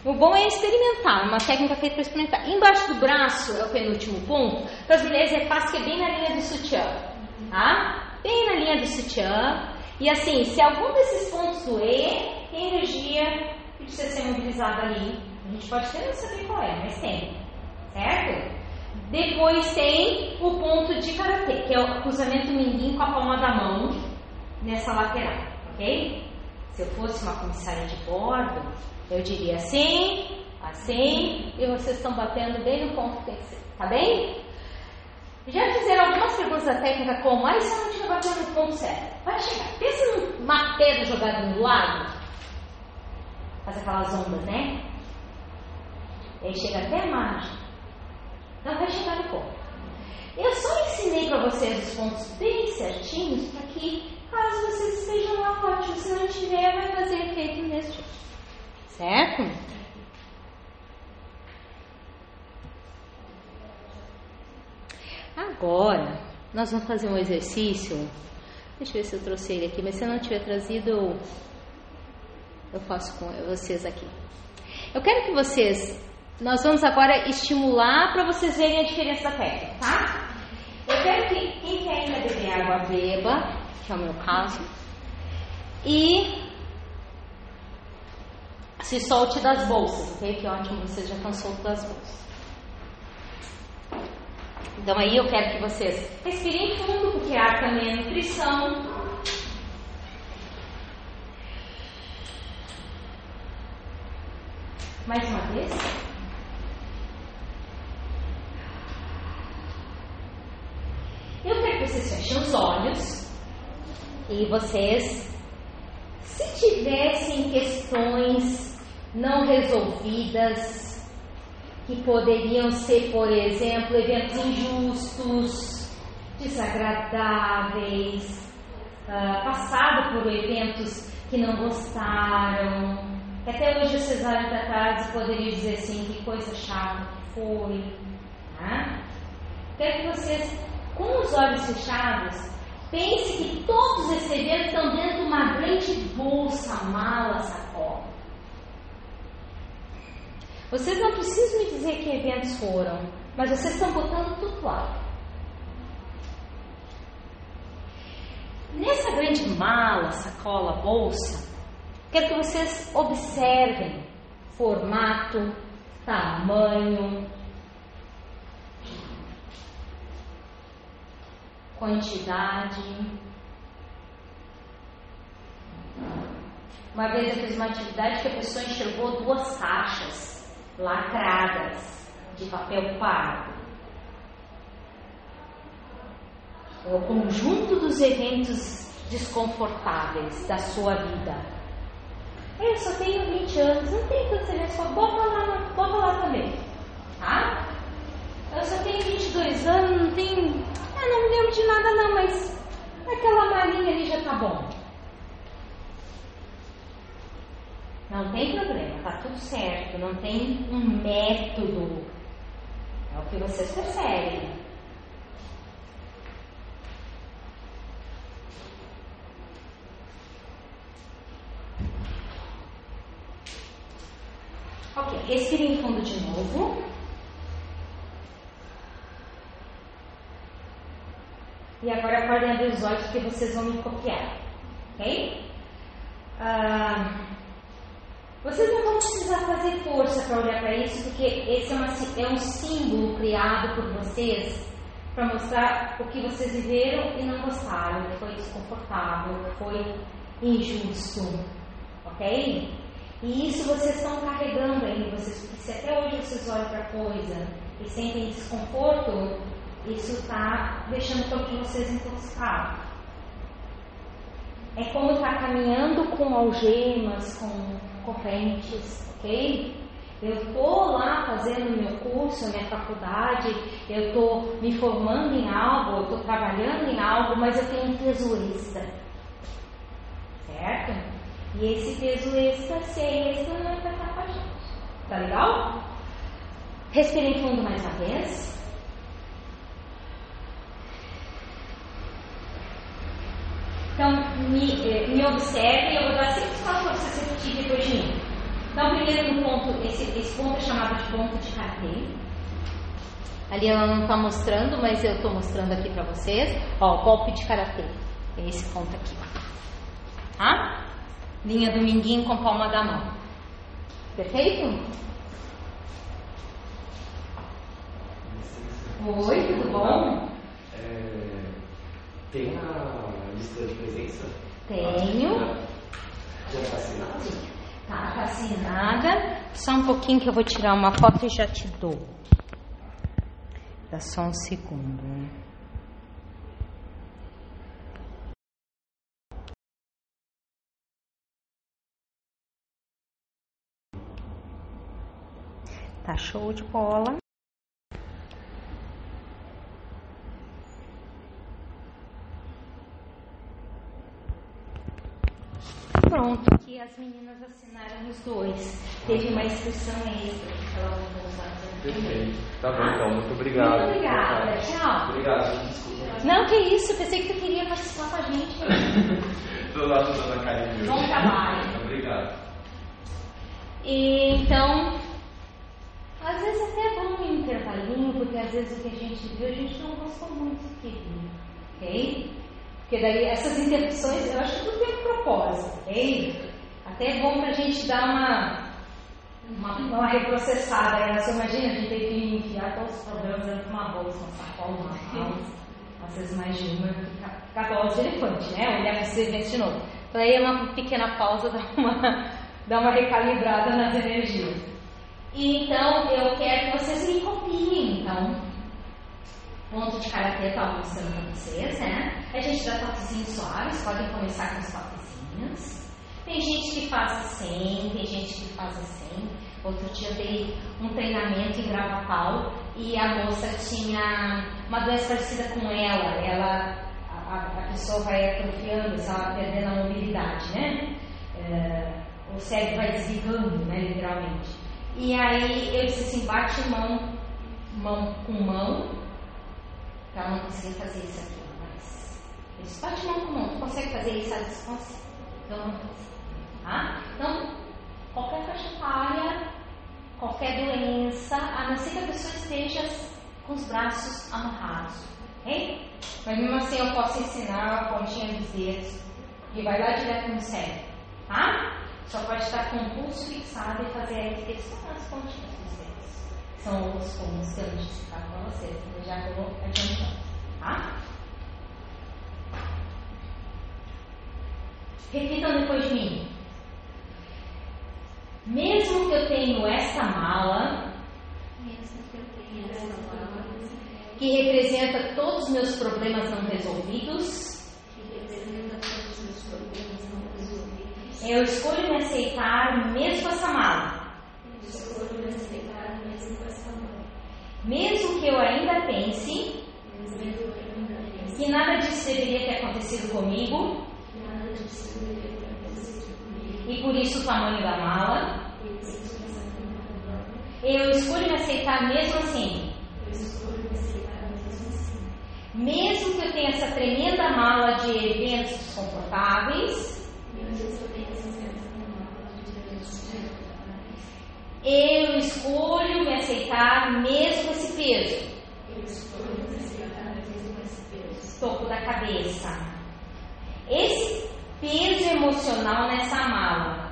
O bom é experimentar, uma técnica feita para experimentar. Embaixo do braço é o penúltimo ponto. Para as mulheres é fácil, que é bem na linha do sutiã, tá? Bem na linha do sutiã. E assim, se algum desses pontos doer, tem energia que precisa ser mobilizada ali. A gente pode até não saber qual é, mas tem, certo? Depois tem o ponto de karatê, que é o cruzamento mindinho com a palma da mão nessa lateral, ok? Se eu fosse uma comissária de bordo, eu diria assim, assim, e vocês estão batendo bem no ponto ser, tá bem? Já fizeram algumas perguntas da técnica como, ah, eu não estiver batendo no ponto certo? Vai chegar. Pensa numa pedra jogada no lago, faz aquelas ondas, né? E aí chega até a margem. Não vai chegar no ponto. Eu só ensinei para vocês os pontos bem certinhos para que, caso vocês estejam lá, ótimo. Se não tiver, vai fazer efeito nesse Certo? Agora, nós vamos fazer um exercício. Deixa eu ver se eu trouxe ele aqui, mas se eu não tiver trazido, eu faço com vocês aqui. Eu quero que vocês. Nós vamos agora estimular para vocês verem a diferença da técnica, tá? Eu quero que quem quer ainda beber água, beba, que é o meu caso. E se solte das bolsas, ok? Que ótimo, vocês já estão soltos das bolsas. Então aí eu quero que vocês respirem fundo, porque ar também é nutrição. Mais uma vez. Eu quero que vocês fechem os olhos e vocês, se tivessem questões não resolvidas, que poderiam ser, por exemplo, eventos injustos, desagradáveis, uh, passado por eventos que não gostaram, que até hoje o Cesário da tarde poderia dizer assim, que coisa chata que foi. Tá? Quero que vocês, com os olhos fechados, pense que todos esses eventos estão dentro de uma grande bolsa, mala, sacola. Vocês não precisam me dizer que eventos foram, mas vocês estão botando tudo lá. nessa grande mala, sacola, bolsa, quero que vocês observem formato, tamanho, quantidade. Uma vez eu fiz uma atividade que a pessoa enxergou duas caixas lacradas de papel pardo. É o conjunto dos eventos desconfortáveis da sua vida. Eu só tenho 20 anos, não tem eventos, só bota lá, bota lá também. Tá? Eu só tenho 22 anos, não tenho. Ah, não me lembro de nada não, mas aquela malinha ali já tá bom. Não tem problema, tá tudo certo, não tem um método. É o que vocês percebem. Ok, respirem fundo de novo. E agora podem abrir os olhos porque vocês vão me copiar. Ok? Ah, vocês não vão precisar fazer força para olhar para isso, porque esse é, uma, é um símbolo criado por vocês para mostrar o que vocês viveram e não gostaram, que foi desconfortável, que foi injusto. Ok? E isso vocês estão carregando aí, vocês, porque se até hoje vocês olham para coisa e sentem desconforto, isso está deixando o corpo de vocês intoxicado. É como tá caminhando com algemas, com correntes, ok? Eu estou lá fazendo meu curso, minha faculdade, eu estou me formando em algo, eu estou trabalhando em algo, mas eu tenho um peso extra. Certo? E esse peso extra, se é extra, não vai estar com a gente. Tá legal? Respirem fundo mais uma vez. Então, me, eh, me e eu vou dar cinco passos para você repetir depois de mim. Então, primeiro no ponto, esse, esse ponto é chamado de ponto de karatê. Ali ela não está mostrando, mas eu estou mostrando aqui para vocês. Ó, golpe de karatê. É esse ponto aqui. Tá? Linha do minguinho com palma da mão. Perfeito? Oi, tudo bom? É, tem uma lista de presença? Tenho. Já está assinado? Tá assinada. Só um pouquinho que eu vou tirar uma foto e já te dou. Dá só um segundo. Né? Tá show de bola. Pronto, aqui as meninas assinaram os dois. Teve uma inscrição extra que ela vão usar. Perfeito. Tá bom, então. Muito obrigado. Muito obrigada. Tchau. Obrigado. Desculpa. Não, que isso. Pensei que tu queria participar com a gente. Tô lá dando a carinha. Bom trabalho. Obrigado. E, então, às vezes até é bom um intervalinho, porque às vezes o que a gente viu, a gente não gostou muito do que viu. Ok? Porque daí essas interrupções, eu acho que tudo tem um propósito, ok? Até é bom para a gente dar uma, uma, uma reprocessada. Né? Você imagina a gente ter que enfiar todos os problemas dentro de uma bolsa, uma sacola, uma mouse, às vezes mais de uma, ficar igual de elefante, né? Olhar para esse de novo. Então aí é uma pequena pausa, dá uma, dá uma recalibrada nas energias. E então eu quero que vocês me copiem, então ponto de karatê está mostrando para vocês, né? A gente dá toquezinhos suaves, podem começar com os toquezinhos. Tem gente que faz assim, tem gente que faz assim. Outro dia eu dei um treinamento em Gravatal e a moça tinha uma doença parecida com ela. Ela, a, a pessoa vai atrofiando, ela perdendo a mobilidade, né? É, o cérebro vai desligando, né, literalmente. E aí eu disse assim, bate mão, mão com mão, ela não conseguir fazer isso aqui. Mas eles bate mão com tu consegue fazer isso à distância? Eu não consigo. Tá? Então, qualquer faixa etária, qualquer doença, a não ser que a pessoa esteja com os braços amarrados. hein? Mas mesmo assim eu posso ensinar a pontinha dos dedos e vai lá direto no cérebro, tá? Só pode estar com o pulso fixado e fazer aí que são as pontinhas. São outros comuns que eu não disse para vocês, eu já vou adiantando, tá? Repitam depois de mim. Mesmo que eu tenha essa mala, que essa mala, que representa todos os meus problemas não resolvidos, que representa todos os meus problemas não resolvidos, eu escolho me aceitar mesmo com essa mala. eu escolho me aceitar mesmo com essa mala. Mesmo que eu ainda pense que nada disso deveria ter acontecido comigo, e por isso o tamanho da mala, eu escolho me aceitar mesmo assim. Mesmo que eu tenha essa tremenda mala de eventos desconfortáveis, Mesmo que eu tenha essa mala de eventos desconfortáveis, eu escolho me aceitar mesmo esse peso. eu escolho me aceitar mesmo esse peso. topo da cabeça. Esse peso emocional nessa mala,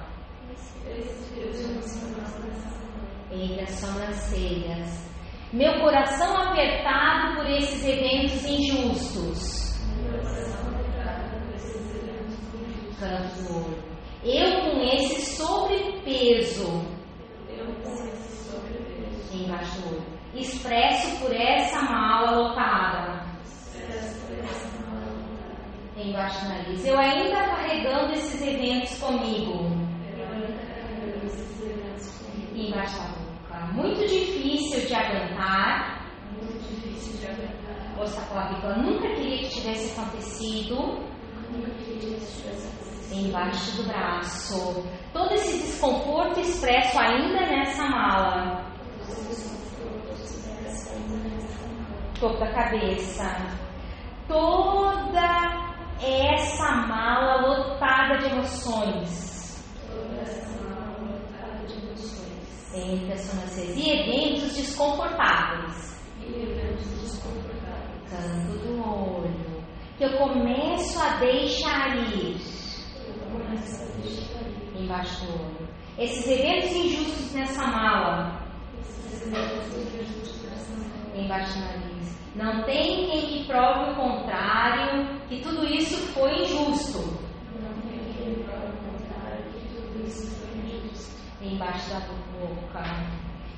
Esse peso emocional nessa mala. entre as sobrancelhas. Meu coração apertado por esses eventos injustos. Meu coração apertado por esses eventos injustos. Canto do olho. Eu com esse sobrepeso Eu com esse sobrepeso. embaixo do olho. Expresso por essa mala lotada Expresso por essa mala lotada. embaixo do nariz. Eu ainda carregando esses eventos comigo. Embaixo da boca. Muito difícil de aguentar. Muito difícil de aguentar. Ouça a clavícula. Nunca queria que tivesse acontecido Nunca queria que tivesse acontecido. embaixo do braço. Todo esse desconforto expresso ainda nessa mala. Topo da cabeça. Toda essa mala lotada de emoções. Toda essa mala lotada de emoções. Entre as sobrancelhas. E eventos desconfortáveis. E eventos desconfortáveis. Canto do olho. Que eu começo a deixar ir. Eu começo a deixar ir. embaixo do olho. Esses eventos injustos nessa mala, Esses eventos injustos nessa mala. embaixo do nariz. Não tem quem me prove o contrário, que tudo isso foi injusto, Não tem quem prove o contrário que tudo isso foi injusto. embaixo da boca.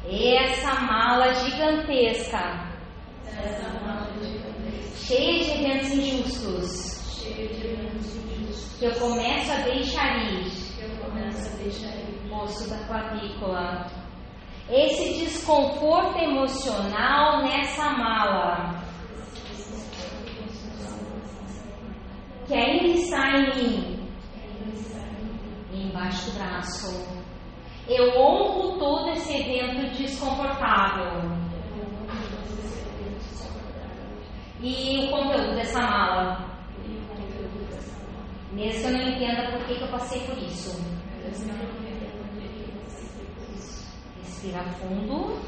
Essa mala gigantesca, Essa mala gigantesca, cheia de eventos injustos, cheia de eventos injustos, que eu começo a deixar ir, eu começo a deixar ir. osso da clavícula. Esse desconforto emocional nessa mala, que ainda está em mim, embaixo do braço. Eu honro todo esse evento desconfortável. E o conteúdo dessa mala. Mesmo que eu não entenda por que, que eu passei por isso. Respira fundo.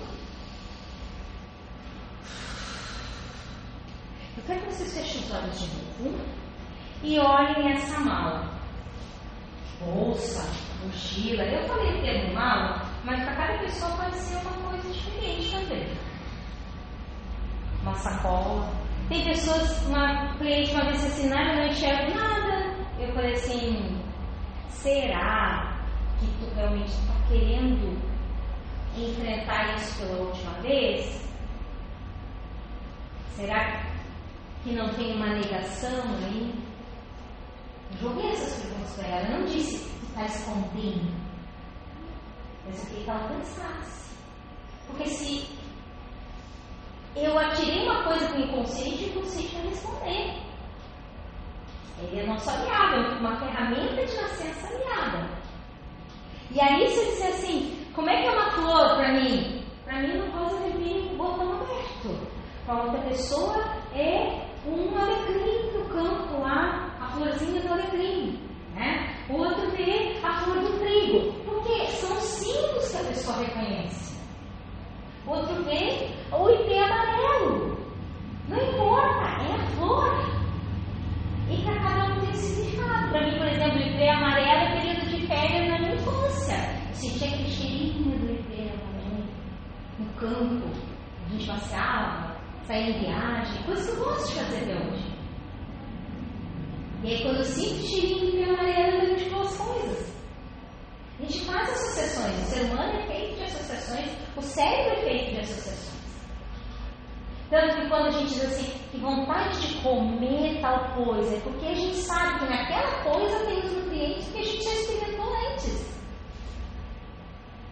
Eu quero que vocês fechem os olhos de novo e olhem essa mala. Bolsa, mochila. Eu falei o termo mala, mas para cada pessoa pode ser uma coisa diferente também. Uma sacola. Tem pessoas, uma cliente uma vez assim, "Nara, eu não enxergo nada. Eu falei assim, será que tu realmente está querendo enfrentar isso pela última vez? Será que não tem uma negação aí? Joguei essas perguntas para ela. Não disse que está escondendo. Eu queria que ela pensasse. Porque se eu atirei uma coisa para o inconsciente, o inconsciente vai responder. Ele é nosso aliado, uma ferramenta de nascença aliada. E aí, se eu disser assim, como é que é uma flor para mim? Para mim, é uma coisa que tem botão aberto. Para outra pessoa, é um alecrim do campo lá, a florzinha do alecrim. Né? Outro vê a flor do trigo. Porque são símbolos que a pessoa reconhece. Outro vê o IP amarelo. Não importa, é a flor. E que cada um tem significado. Para mim, por exemplo, o IP amarelo é período de férias na minha infância sentia aquele cheirinho do inverno no campo. A gente passeava, saía em viagem, coisas que eu gosto de fazer até hoje. E aí, quando eu sinto cheirinho do inverno amarelo, eu lembro boas coisas. A gente faz associações, o ser humano é feito de associações, o cérebro é feito de associações. Tanto que quando a gente diz assim, que vontade de comer tal coisa, é porque a gente sabe que naquela coisa tem os nutrientes que a gente já experimentou antes.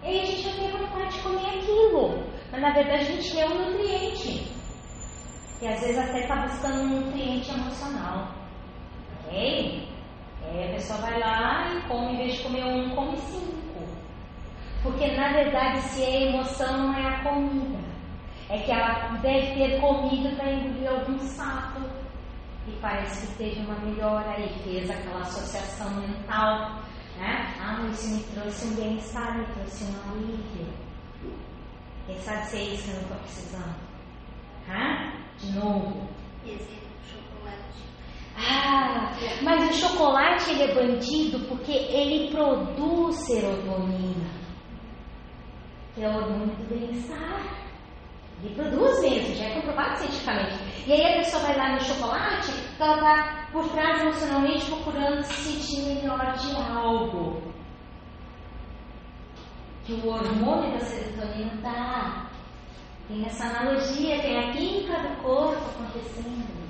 E aí a gente já tem vontade de comer aquilo. Mas na verdade a gente quer um nutriente. E às vezes até está buscando um nutriente emocional. Ok? Aí a pessoa vai lá e come, em vez de comer um, come cinco. Porque na verdade se é emoção não é a comida. É que ela deve ter comido para engolir algum sapo. E parece que teve uma melhora e fez aquela associação mental. Né? Ah, isso me trouxe um bem-estar, me trouxe um alívio. Quem sabe se é isso que eu não estou precisando? Hã? De novo. chocolate. Ah, mas o chocolate ele é bandido porque ele produz serotonina, que é o hormônio do bem-estar. Ele produz mesmo, já é comprovado cientificamente. E aí a pessoa vai lá no chocolate, ela está por trás emocionalmente procurando se sentir melhor de algo. Que o hormônio da serotonina dá. Tem essa analogia, tem a química do corpo acontecendo.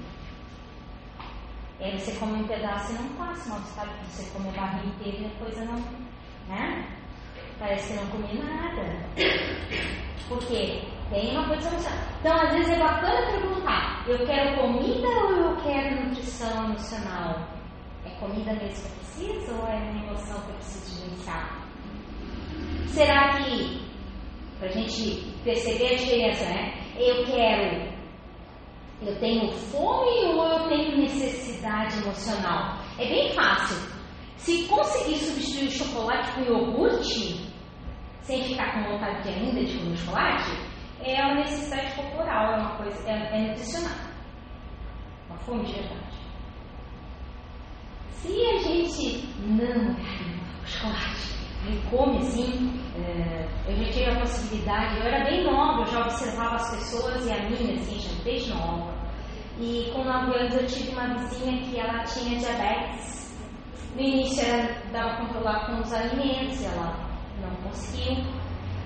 E aí você come um pedaço e não passa mal-estar, porque você come a barriga inteira e a coisa não. Né? Parece que não comi nada. Por quê? Tem uma coisa. Então, às vezes é bacana perguntar: eu quero comida ou eu quero nutrição emocional? É comida mesmo que eu preciso ou é uma emoção que eu preciso vivenciar? Será que, para a gente perceber a diferença, né? Eu quero, eu tenho fome ou eu tenho necessidade emocional? É bem fácil. Se conseguir substituir o chocolate por iogurte, sem ficar com vontade ainda de comer chocolate, é uma necessidade corporal, é uma coisa, é, é nutricional. Uma fome de verdade. Se a gente não chocolate e come assim, é, eu já tive a possibilidade, eu era bem nova, eu já observava as pessoas e a minha, assim, já desde nova. E com 9 anos eu tive uma vizinha que ela tinha diabetes. No início ela dava controlar com os alimentos, ela não conseguiu.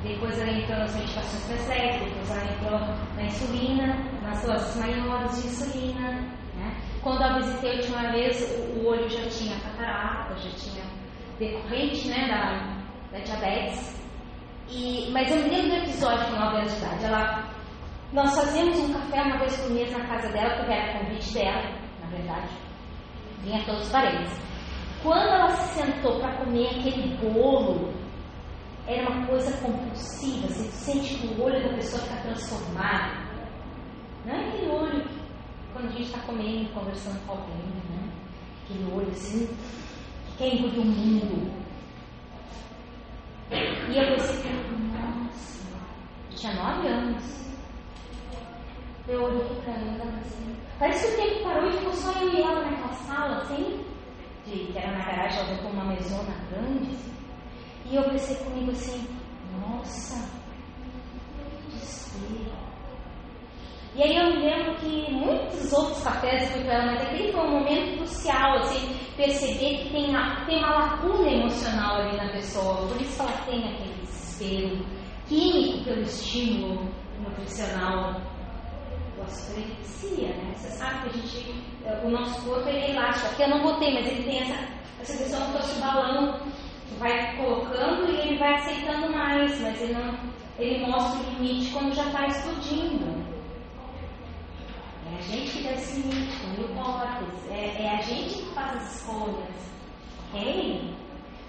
Depois ela entrou nas medicações prescritas, depois ela entrou na insulina, nas doses maiores de insulina. Né? Quando eu visitei a última vez, o, o olho já tinha catarata, já tinha decorrente né, da, da diabetes. E, mas eu me lembro do episódio com 9 anos de idade. Ela, nós fazíamos um café uma vez por mês na casa dela, porque era convite dela, na verdade. Vinha todos os parentes. Quando ela se sentou para comer aquele bolo era uma coisa compulsiva, você sente que o olho da pessoa está transformado. Não é aquele olho quando a gente está comendo, conversando com alguém, né? Aquele olho assim, que quer engolir o mundo. E eu pensei, nossa, eu tinha nove anos. Eu olhei para ela assim. Parece que o tempo parou e ficou só eu e ela naquela sala, assim, de, que era na garagem, ela botou uma mesona grande, assim. E eu pensei comigo assim, nossa, que desespero. E aí eu me lembro que muitos outros cafés eu fui para ela, mas aquele foi um momento crucial, assim, perceber que tem, tem uma lacuna emocional ali na pessoa, por isso que ela tem aquele desespero químico pelo estímulo nutricional. O asfixia, né? Você sabe que a gente, o nosso corpo é elástico. Aqui eu não botei, mas ele tem essa, essa questão que fosse balão vai colocando e ele vai aceitando mais, mas ele, não, ele mostra o limite quando já está explodindo. É a gente que dá esse limite, com portas. É, é a gente que faz as escolhas. Ok?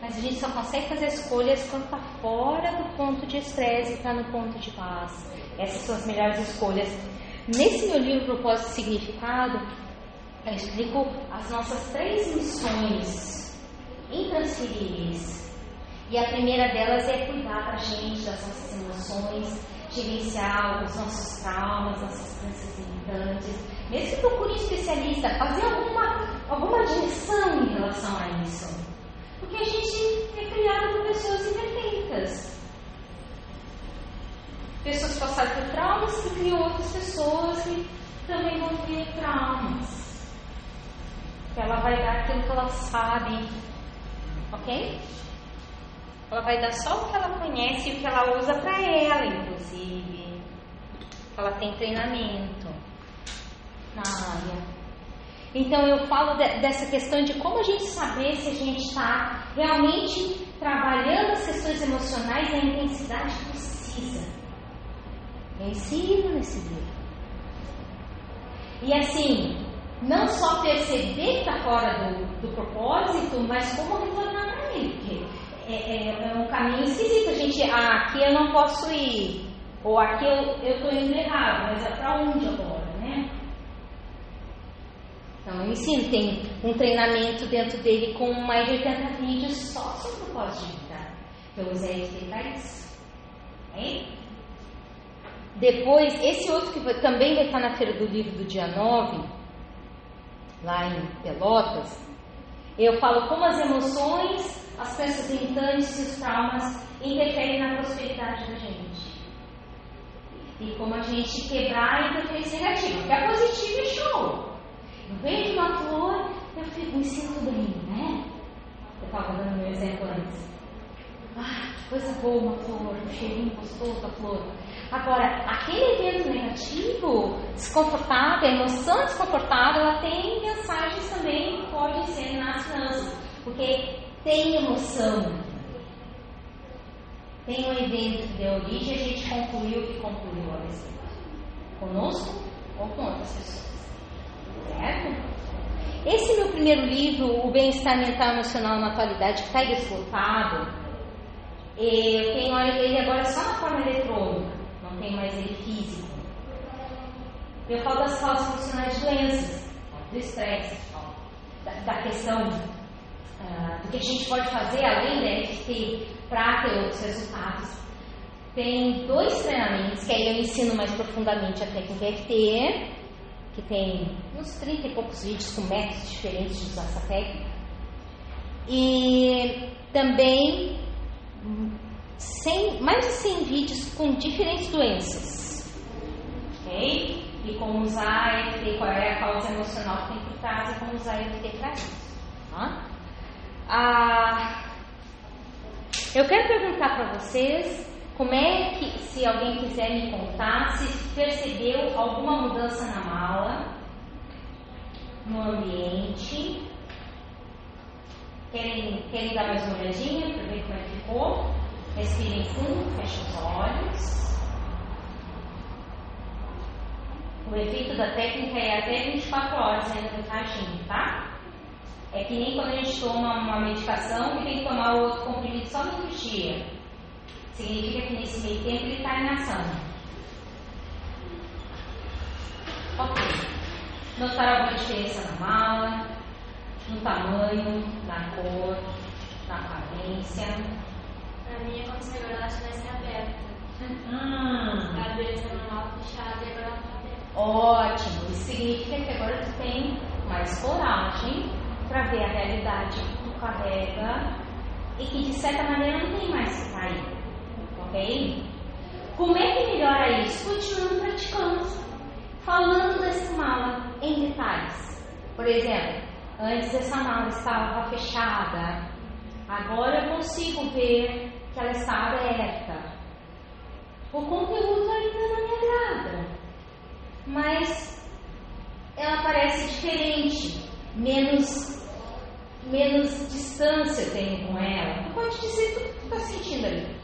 Mas a gente só consegue fazer escolhas quando está fora do ponto de estresse e está no ponto de paz. Essas são as melhores escolhas. Nesse meu livro Propósito e Significado, eu explico as nossas três missões intransferíveis. E a primeira delas é cuidar da gente, das nossas emoções, gerenciar os nossos traumas, nossas crenças limitantes. Mesmo que procure um especialista, fazer alguma, alguma direção em relação a isso. Porque a gente é criado por pessoas imperfeitas. pessoas passaram por traumas que criam outras pessoas que também vão ter traumas. Ela vai dar aquilo que ela sabe, ok? Ela vai dar só o que ela conhece e o que ela usa para ela, inclusive. Ela tem treinamento na área. Então eu falo de, dessa questão de como a gente saber se a gente está realmente trabalhando as questões emocionais na intensidade que precisa. Eu ensino nesse livro. E assim, não só perceber que está fora do, do, propósito, mas como retornar a ele. Porque é, é, é, um caminho esquisito. A gente, ah, aqui eu não posso ir. Ou aqui eu estou indo errado, mas é para onde agora, né? Então, eu ensino, tem um treinamento dentro dele com mais de 80 vídeos só sobre o propósito de vida. Eu usei para isso. Hein? Depois, esse outro que também vai estar na Feira do Livro do dia 9, lá em Pelotas, eu falo como as emoções, as crenças limitantes e os traumas interferem na prosperidade da gente. E como a gente quebrar a interferência negativa. Porque a positiva é show. Eu vejo uma flor, eu fico, me sinto bem, né? Eu estava dando meu exemplo antes. Ah, que coisa boa uma flor, um cheirinho gostoso da flor. Agora, aquele evento negativo, desconfortável, a emoção desconfortável, ela tem mensagens também que podem ser nas finanças, porque tem emoção. Tem um evento que deu origem e a gente concluiu que concluiu a respeito. Conosco ou com outras pessoas. Certo? Esse meu primeiro livro, O Bem-Estar Mental e Emocional na Atualidade, que está esgotado, eu tenho ele agora só na forma eletrônica, tem mais ele físico. Eu falo das causas funcionais de doenças, do estresse, da, da, questão uh, do que a gente pode fazer além da FT para ter outros resultados. Tem dois treinamentos que aí eu ensino mais profundamente a técnica FT que tem uns 30 e poucos vídeos com métodos diferentes de usar essa técnica. E também 100, mais de 100 vídeos com diferentes doenças. Ok? E como usar EFT, qual é a causa emocional que tem por trás e como usar EFT para isso. Tá? Ah, eu quero perguntar para vocês como é que, se alguém quiser me contar, se percebeu alguma mudança na mala, no ambiente? Querem, querem dar mais uma olhadinha para ver como é que ficou? Respirem fundo, fechem os olhos. O efeito da técnica é até 24 horas ainda no agindo, tá? É que nem quando a gente toma uma medicação e tem que tomar o outro comprimido só no outro dia. Significa que nesse meio tempo ele está em ação. Ok. Notaram alguma diferença na mala, no tamanho, na cor, na aparência? A minha, como se agora ela estivesse aberta. Hum. A beleza normal fechada e agora ela está aberta. Ótimo. Isso significa que agora tu tem mais coragem para ver a realidade que tu carrega e que de certa maneira não tem mais que cair ok? Como é que melhora isso? Continuando praticando, falando dessa mala em detalhes. Por exemplo, antes essa mala estava fechada, agora eu consigo ver que ela está aberta. O conteúdo ainda não me agrada, mas ela parece diferente, menos menos distância eu tenho com ela. Tu pode dizer o que tu está sentindo ali.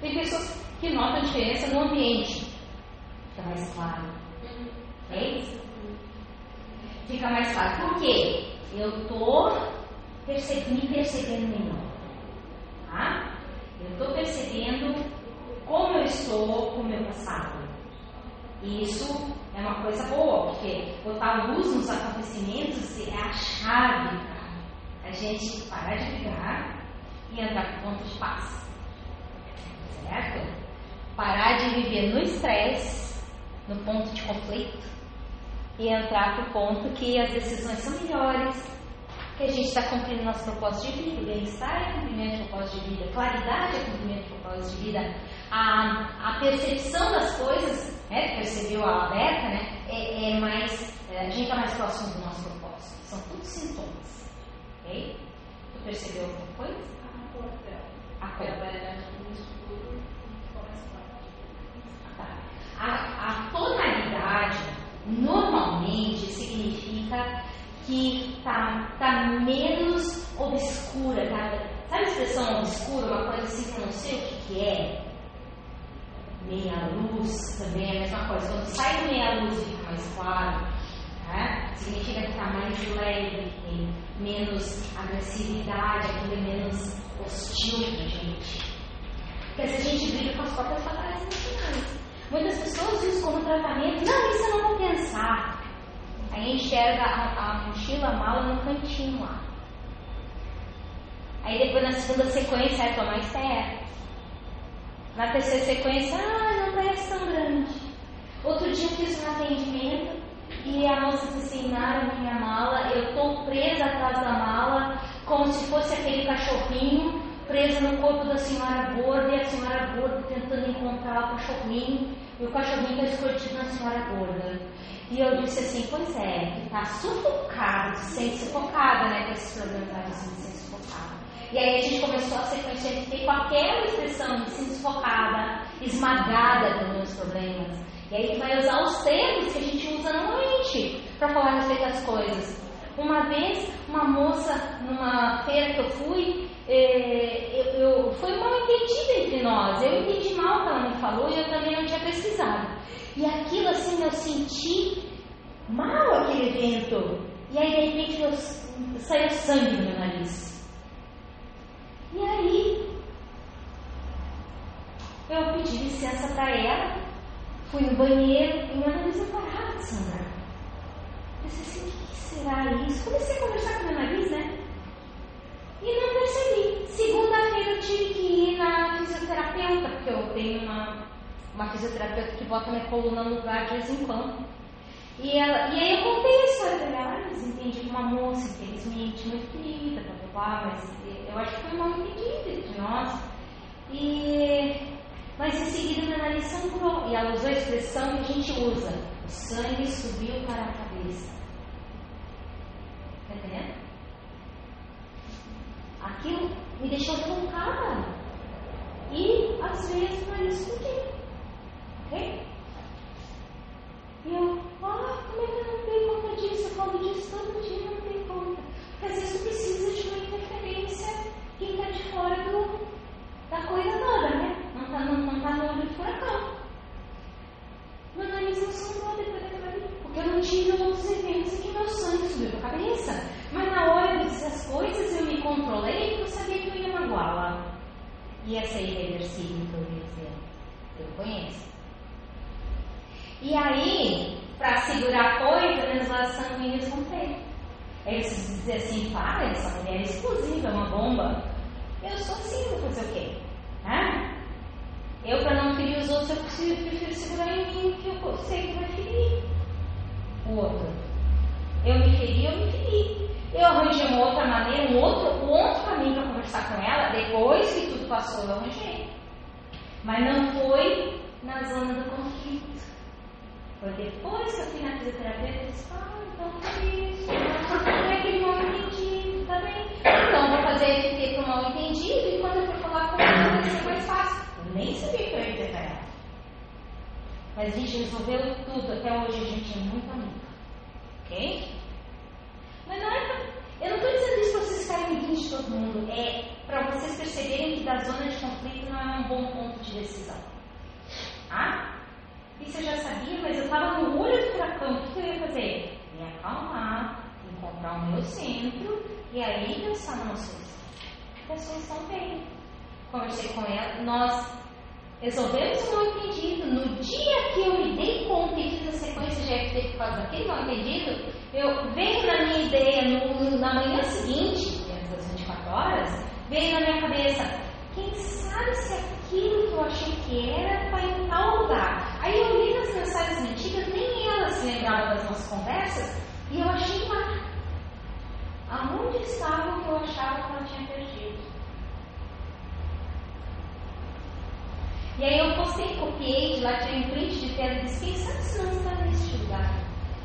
Tem pessoas que notam a diferença no ambiente. Fica mais claro. É isso? Fica mais claro. Por quê? Eu estou perce me percebendo melhor. Tá? Estou com o meu passado. E isso é uma coisa boa, porque botar luz nos acontecimentos é a chave para a gente parar de brigar e entrar para o ponto de paz certo? Parar de viver no estresse, no ponto de conflito, e entrar para o ponto que as decisões são melhores, que a gente está cumprindo nosso propósito de vida. Bem-estar é cumprimento do propósito de vida. Claridade é cumprimento do propósito de vida. A, a percepção das coisas, né, percebeu a aberta, né, é, é mais, é, a gente está mais próximo do nosso propósito. São todos sintomas. Ok? Tu percebeu alguma coisa? A cor dela. A cor. Trabalhar no escuro, começa a Tá. A, a tonalidade normalmente significa que está tá menos obscura. Tá? Sabe a expressão obscura? Uma coisa assim que eu não sei o que, que é? Meia luz também é a mesma coisa. Quando sai do meia luz fica mais claro. Tá? Significa que está mais leve, tem menos agressividade, aquilo é menos hostil para gente. Porque se a gente briga com as próprias fatales emocionais. Muitas pessoas usam como tratamento, não, isso eu não vou pensar. Aí enxerga a, a mochila, a mala no cantinho lá. Aí depois na segunda sequência, é tomar mais perto. Na terceira sequência, ah, não parece tão grande. Outro dia eu fiz um atendimento e a moça disse assim, Nara, minha mala, eu estou presa atrás da mala, como se fosse aquele cachorrinho presa no corpo da senhora gorda e a senhora gorda tentando encontrar o cachorrinho e o cachorrinho está escondido na senhora gorda. E eu disse assim, pois é, que está sufocado, se sente sufocada, né, com esses problemas da se sente sufocada. E aí a gente começou a sequência de ter qualquer expressão de se sufocada, esmagada pelos meus problemas. E aí tu vai usar os termos que a gente usa normalmente para falar a respeito das coisas. Uma vez, uma moça, numa feira que eu fui, eh, eu, eu, foi mal entendida entre nós. Eu entendi mal o que ela me falou e eu também não tinha pesquisado. E aquilo assim, eu senti mal aquele evento. E aí, de repente, eu, saiu sangue no meu nariz. E aí, eu pedi licença para ela, fui no banheiro e meu nariz não parava de sangrar. Disse assim, o que será isso? Comecei a conversar com meu nariz, né? E não percebi. Segunda-feira eu tive que ir na fisioterapeuta, porque eu tenho uma, uma fisioterapeuta que bota minha coluna no lugar de vez em quando. E, ela, e aí eu contei a história dela, ah, entendi que uma moça, infelizmente, muito querida, blá, mas eu acho que foi mal entendido entre nós. E, mas em seguida meu nariz sangrou. E ela usou a expressão que a gente usa: o sangue subiu para a cabeça. Está entendendo? Aquilo me deixou trancada. E às vezes o nariz. Ok? E eu, ah, como é que eu não dei conta disso? Eu falo disso todo dia, não dei conta. Porque às vezes tu precisa de uma interferência que está de fora do, da coisa toda, né? Está não, não tá no olho do furacão. Nariz não sangrou depois daquilo ali, porque eu não tive outros eventos que meu sangue subiu para a cabeça. Mas na hora de dizer as coisas, eu me controlei porque eu sabia que eu ia magoá-la. Ia ser irreversível, que eu ia dizer. Eu conheço. E aí, para segurar a coisa, meus vasos sanguíneos romperam. Aí vocês dizem assim, para, essa mulher é explosiva, é uma bomba. Eu sou assim, vou fazer o quê? Hã? Eu, para não ferir os outros, eu prefiro, prefiro segurar em mim, que eu sei que vai ferir o outro. Eu me feri, eu me feri. Eu arranjei uma outra maneira, um outro, um outro caminho para conversar com ela, depois que tudo passou, eu arranjei. Mas não foi na zona do conflito. Foi depois que eu fui na fisioterapeuta e disse, ah, então foi isso. É aquele mal entendido, tá bem? Então vou fazer FT para o mal entendido e quando eu for falar com ela vai ser mais fácil. Eu nem sabia que eu ia para ela. Mas a gente resolveu tudo, até hoje a gente é muito amiga. Ok? Mas não é pra... Eu não estou dizendo isso para vocês ficarem amiguinhos de todo mundo. É para vocês perceberem que da zona de conflito não é um bom ponto de decisão. Ah? Isso eu já sabia, mas eu estava no olho do furacão. O que eu ia fazer? Me acalmar, encontrar o meu centro e aí pensar numa solução. A solução veio. Conversei com ela, nós resolvemos o mal entendido. No dia que eu me dei conta e fiz a sequência de FT por causa daquele mal entendido, eu veio na minha ideia, no, na manhã seguinte, dentro das 24 horas, veio na minha cabeça, quem sabe se aquilo que eu achei que era foi em tal lugar. Aí eu li nas mensagens antigas, nem ela se lembrava das nossas conversas, e eu achei lá. Aonde estava o que eu achava que ela tinha perdido. E aí eu postei, copiei de lá, tirei um print de tela e disse, quem sabe se não está neste lugar?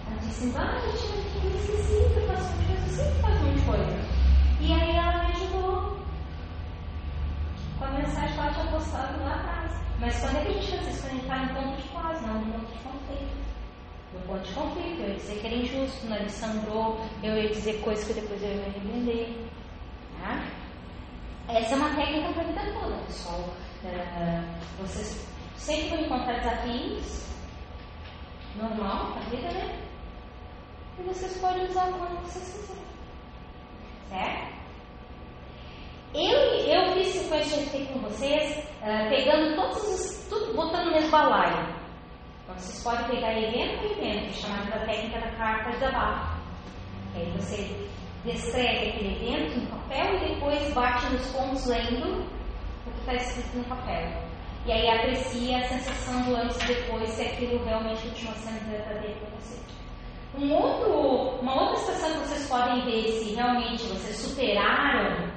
Ela disse, ah, eu tinha me esquecido, eu faço eu sempre faço muita coisa. E aí ela me ajudou com a mensagem que ela tinha postado lá atrás. Mas quando é que a gente faz isso? Quando a gente está no ponto de paz, não no ponto de conflito. No ponto de conflito, eu ia dizer que era injusto, não ele sangrou, eu ia dizer coisas que depois eu ia me arrepender. Tá? Essa é uma técnica para a vida toda, pessoal. Uh, vocês sempre vão encontrar desafios, normal, a vida, né? E vocês podem usar quando vocês quiserem. Certo? Eu, eu fiz sequência de com vocês, uh, pegando todos os. tudo, botando no mesmo balaio. Então vocês podem pegar evento por evento, chamada da técnica da carta de abaixo. Aí você descreve aquele evento no papel e depois bate nos pontos lendo está escrito no papel. E aí aprecia a sensação do antes e depois, se aquilo realmente continua sendo verdadeiro para você. Um outro, uma outra situação que vocês podem ver se realmente vocês superaram,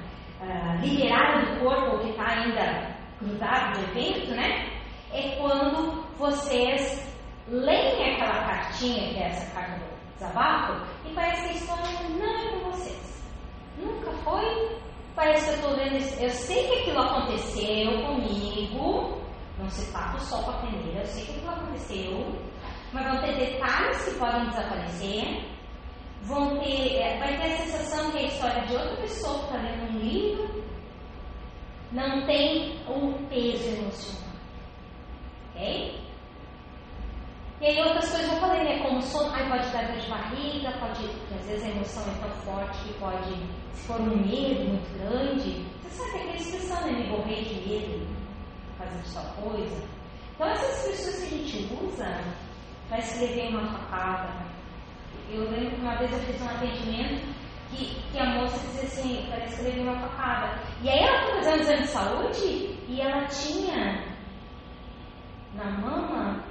uh, liberaram do corpo o que está ainda grudado do evento, né? É quando vocês leem aquela cartinha, que é essa carta do desabafo, e parece que história não é com vocês. Nunca foi Parece que eu estou vendo. Eu sei que aquilo aconteceu comigo. Não se tapa o sol com. Eu sei que aquilo aconteceu. Mas vão ter detalhes que podem desaparecer. Vão ter, é, vai ter a sensação que é a história de outra pessoa que está lendo um livro. Não tem o peso emocional. Ok? E aí outras coisas eu falei, né? Como sono, aí pode dar dor de barriga, pode, às vezes a emoção é tão forte que pode, se for um medo muito grande, você sabe aquela expressão, né? Me borrei de medo, fazer tal coisa. Então essas expressões que a gente usa para escrever uma facada. Eu lembro que uma vez eu fiz um atendimento que, que a moça dizia assim, para escrever uma facada. E aí ela foi fazendo exame de saúde e ela tinha na mama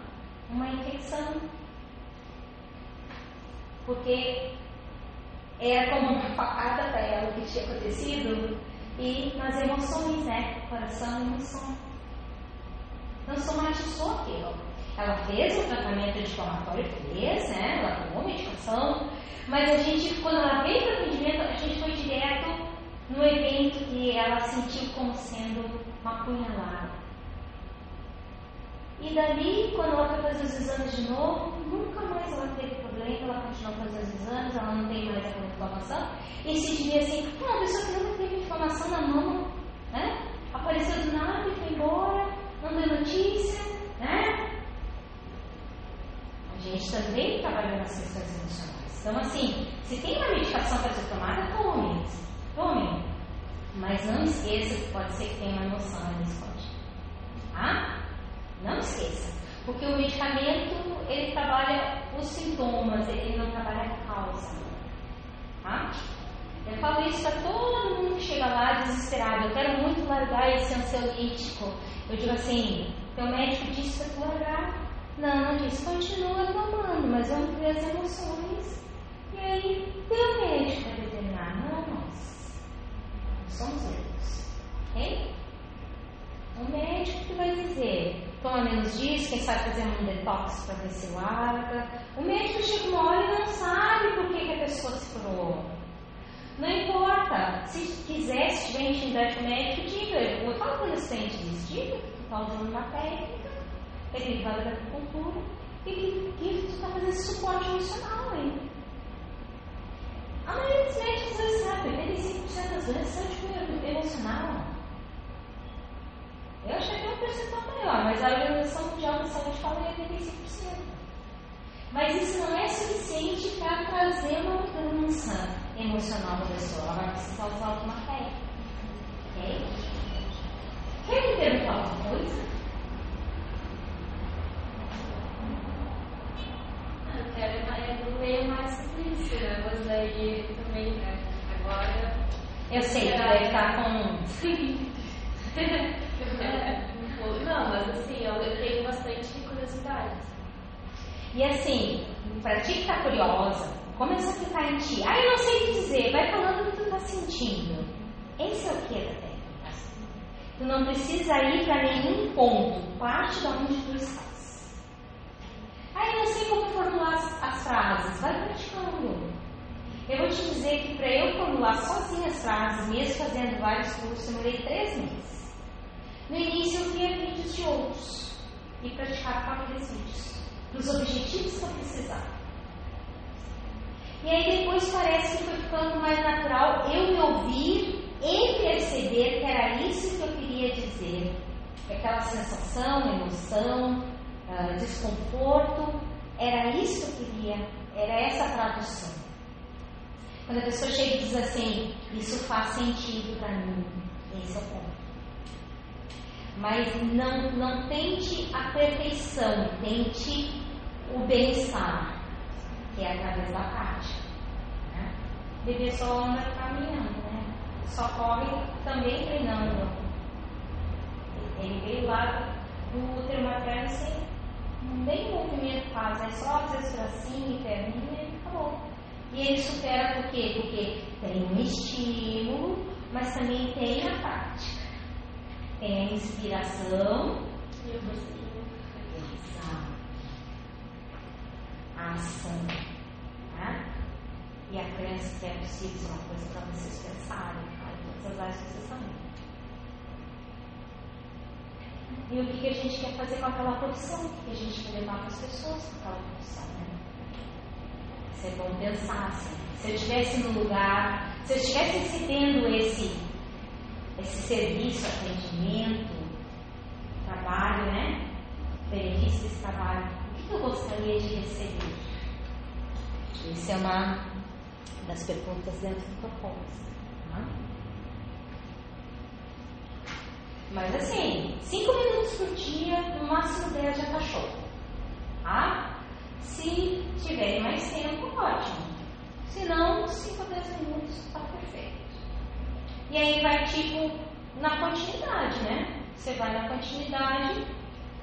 uma infecção. Porque era como uma facada para ela o que tinha acontecido e nas emoções, né? Coração e emoção. Não somatizou aquilo. Ela fez o tratamento anti-inflamatório, fez, né? Ela tomou medicação, mas a gente, quando ela veio para o atendimento, a gente foi direto no evento que ela sentiu como sendo uma punhalada. E dali, quando ela foi fazer os exames de novo, nunca mais ela teve problema, ela continuou fazendo os exames, ela não tem mais aquela inflamação. E se diria assim, ah, a pessoa que nunca teve inflamação na mão, né? Apareceu do nada e foi embora, não deu notícia, né? A gente também trabalha nas questões emocionais. Então, assim, se tem uma medicação para ser tomada, tome. Tome. Mas não esqueça que pode ser que tenha uma emoção ali escondida. Tá? Não esqueça. Porque o medicamento, ele trabalha os sintomas, ele não trabalha a causa. Tá? Eu falo isso para todo mundo que chega lá desesperado. Eu quero muito largar esse ansiolítico. Eu digo assim, teu médico disse para tu largar. Não, não disse, continua tomando, mas vamos ver as emoções. E aí, teu médico vai determinar, não nós. Somos eles. Ok? O médico que vai dizer, toma menos disso, quem sabe fazer um detox para ver se larga. O médico chega uma hora e não sabe por que, que a pessoa se curou. Não importa. Se quiser, se tiver intimidade com o médico, diga. Eu os clientes diz, diga que tu está usando uma técnica derivada da acupuntura e que, tu está fazendo esse suporte emocional hein? A maioria dos médicos já sabe, 85% das doenças são de emocional. Eu achei que era um percentual maior, mas a Organização Mundial da Saúde fala em 85%. Mas isso não é suficiente para trazer uma mudança emocional da pessoa. Ela vai precisar usar alguma técnica. Ok? Quer me perguntar alguma coisa? Eu quero mais, meio mais né? Mas daí também, né? Agora. Eu sei, que deve estar com. Não, mas assim, eu tenho bastante curiosidade. E assim, para ti que está curiosa, Começa a ficar em ti. Ah, eu não sei o que dizer. Vai falando o que tu está sentindo. Esse é o que da técnica. Tu não precisa ir para nenhum ponto. Parte de onde tu estás. Ah, eu não sei como formular as, as frases. Vai praticando. Eu vou te dizer que para eu formular sozinha as frases, mesmo fazendo vários cursos, eu demorei três meses. No início eu via vídeos de outros e praticava com aqueles vídeos, dos objetivos que eu precisava. E aí depois parece que foi ficando mais natural eu me ouvir e perceber que era isso que eu queria dizer. Aquela sensação, emoção, uh, desconforto, era isso que eu queria, era essa tradução. Quando a pessoa chega e diz assim, isso faz sentido para mim, esse é o ponto. Mas não, não tente a perfeição, tente o bem-estar que é através da prática. Né? Bebê só anda caminhando, né? Só corre também treinando. Ele veio lá do útero materno sem nem movimento faz, é só às vezes bracinho, perninha e acabou. E ele supera por quê? Porque tem um estímulo, mas também tem a prática. Tem a inspiração e a ação. Tá? E a crença que é possível uma coisa para vocês pensarem, tá? e todas as áreas vocês também. E o que, que a gente quer fazer com aquela profissão? O que a gente quer levar para as pessoas com aquela profissão? Né? Isso é bom pensar assim. Se eu estivesse no lugar, se eu estivesse recebendo esse, esse serviço, atendimento, trabalho, né? Benefício desse trabalho, que eu gostaria de receber? Isso é uma das perguntas dentro do propósito. Tá? Mas assim, 5 minutos por dia, no máximo 10 já está show. Tá? Se tiver mais tempo, ótimo. Se não, 5 a 10 minutos está perfeito. E aí vai tipo na continuidade, né? Você vai na continuidade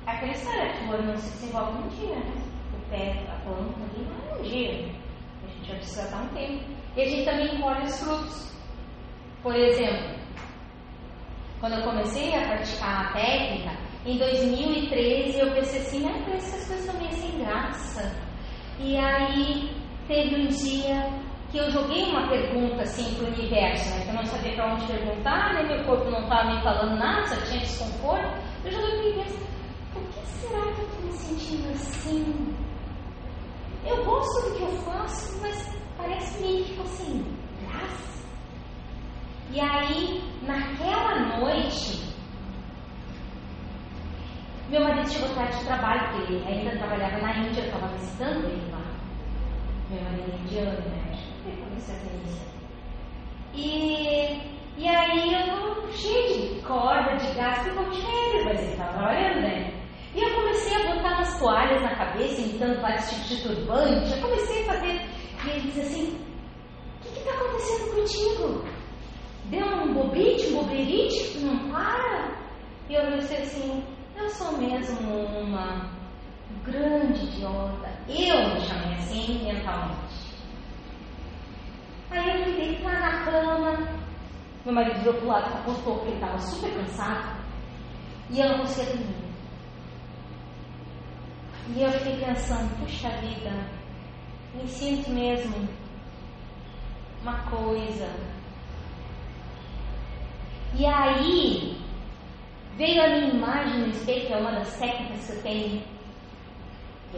Aquela história que o olho não se desenvolve num dia, né? O pé, a planta ali não é um dia. A gente vai precisar dar um tempo. E a gente também colhe os frutos. Por exemplo, quando eu comecei a praticar a técnica, em 2013 eu pensei assim, ah, parece que as coisas estão meio sem graça. E aí teve um dia que eu joguei uma pergunta assim para o universo, né? Que eu não sabia para onde perguntar, né? Meu corpo não estava me falando nada, só tinha desconforto. Eu joguei para o universo por que será que eu estou me sentindo assim? Eu gosto do que eu faço, mas parece meio que assim, graça. E aí, naquela noite, meu marido chegou tarde de trabalho, porque ele ainda trabalhava na Índia, eu estava visitando ele lá. Meu marido é indiano, né? Que foi coincidência. E e aí eu cheio de corda, de gás, porque eu de férias, mas ele estava trabalhando, né? E eu comecei a botar umas toalhas na cabeça, imitando vários tipos de turbante. Eu comecei a fazer. E ele disse assim: O que está acontecendo contigo? Deu um bobite, um boberite, tu não para? E eu disse assim: Eu sou mesmo uma grande idiota. Eu me chamei assim mentalmente. Aí eu fui deitar na cama. Meu marido virou pro lado, apostou porque ele estava super cansado. E eu não conseguia dormir. E eu fiquei pensando, puxa vida, me sinto mesmo uma coisa. E aí veio a minha imagem no espelho, que é uma das técnicas que eu tenho.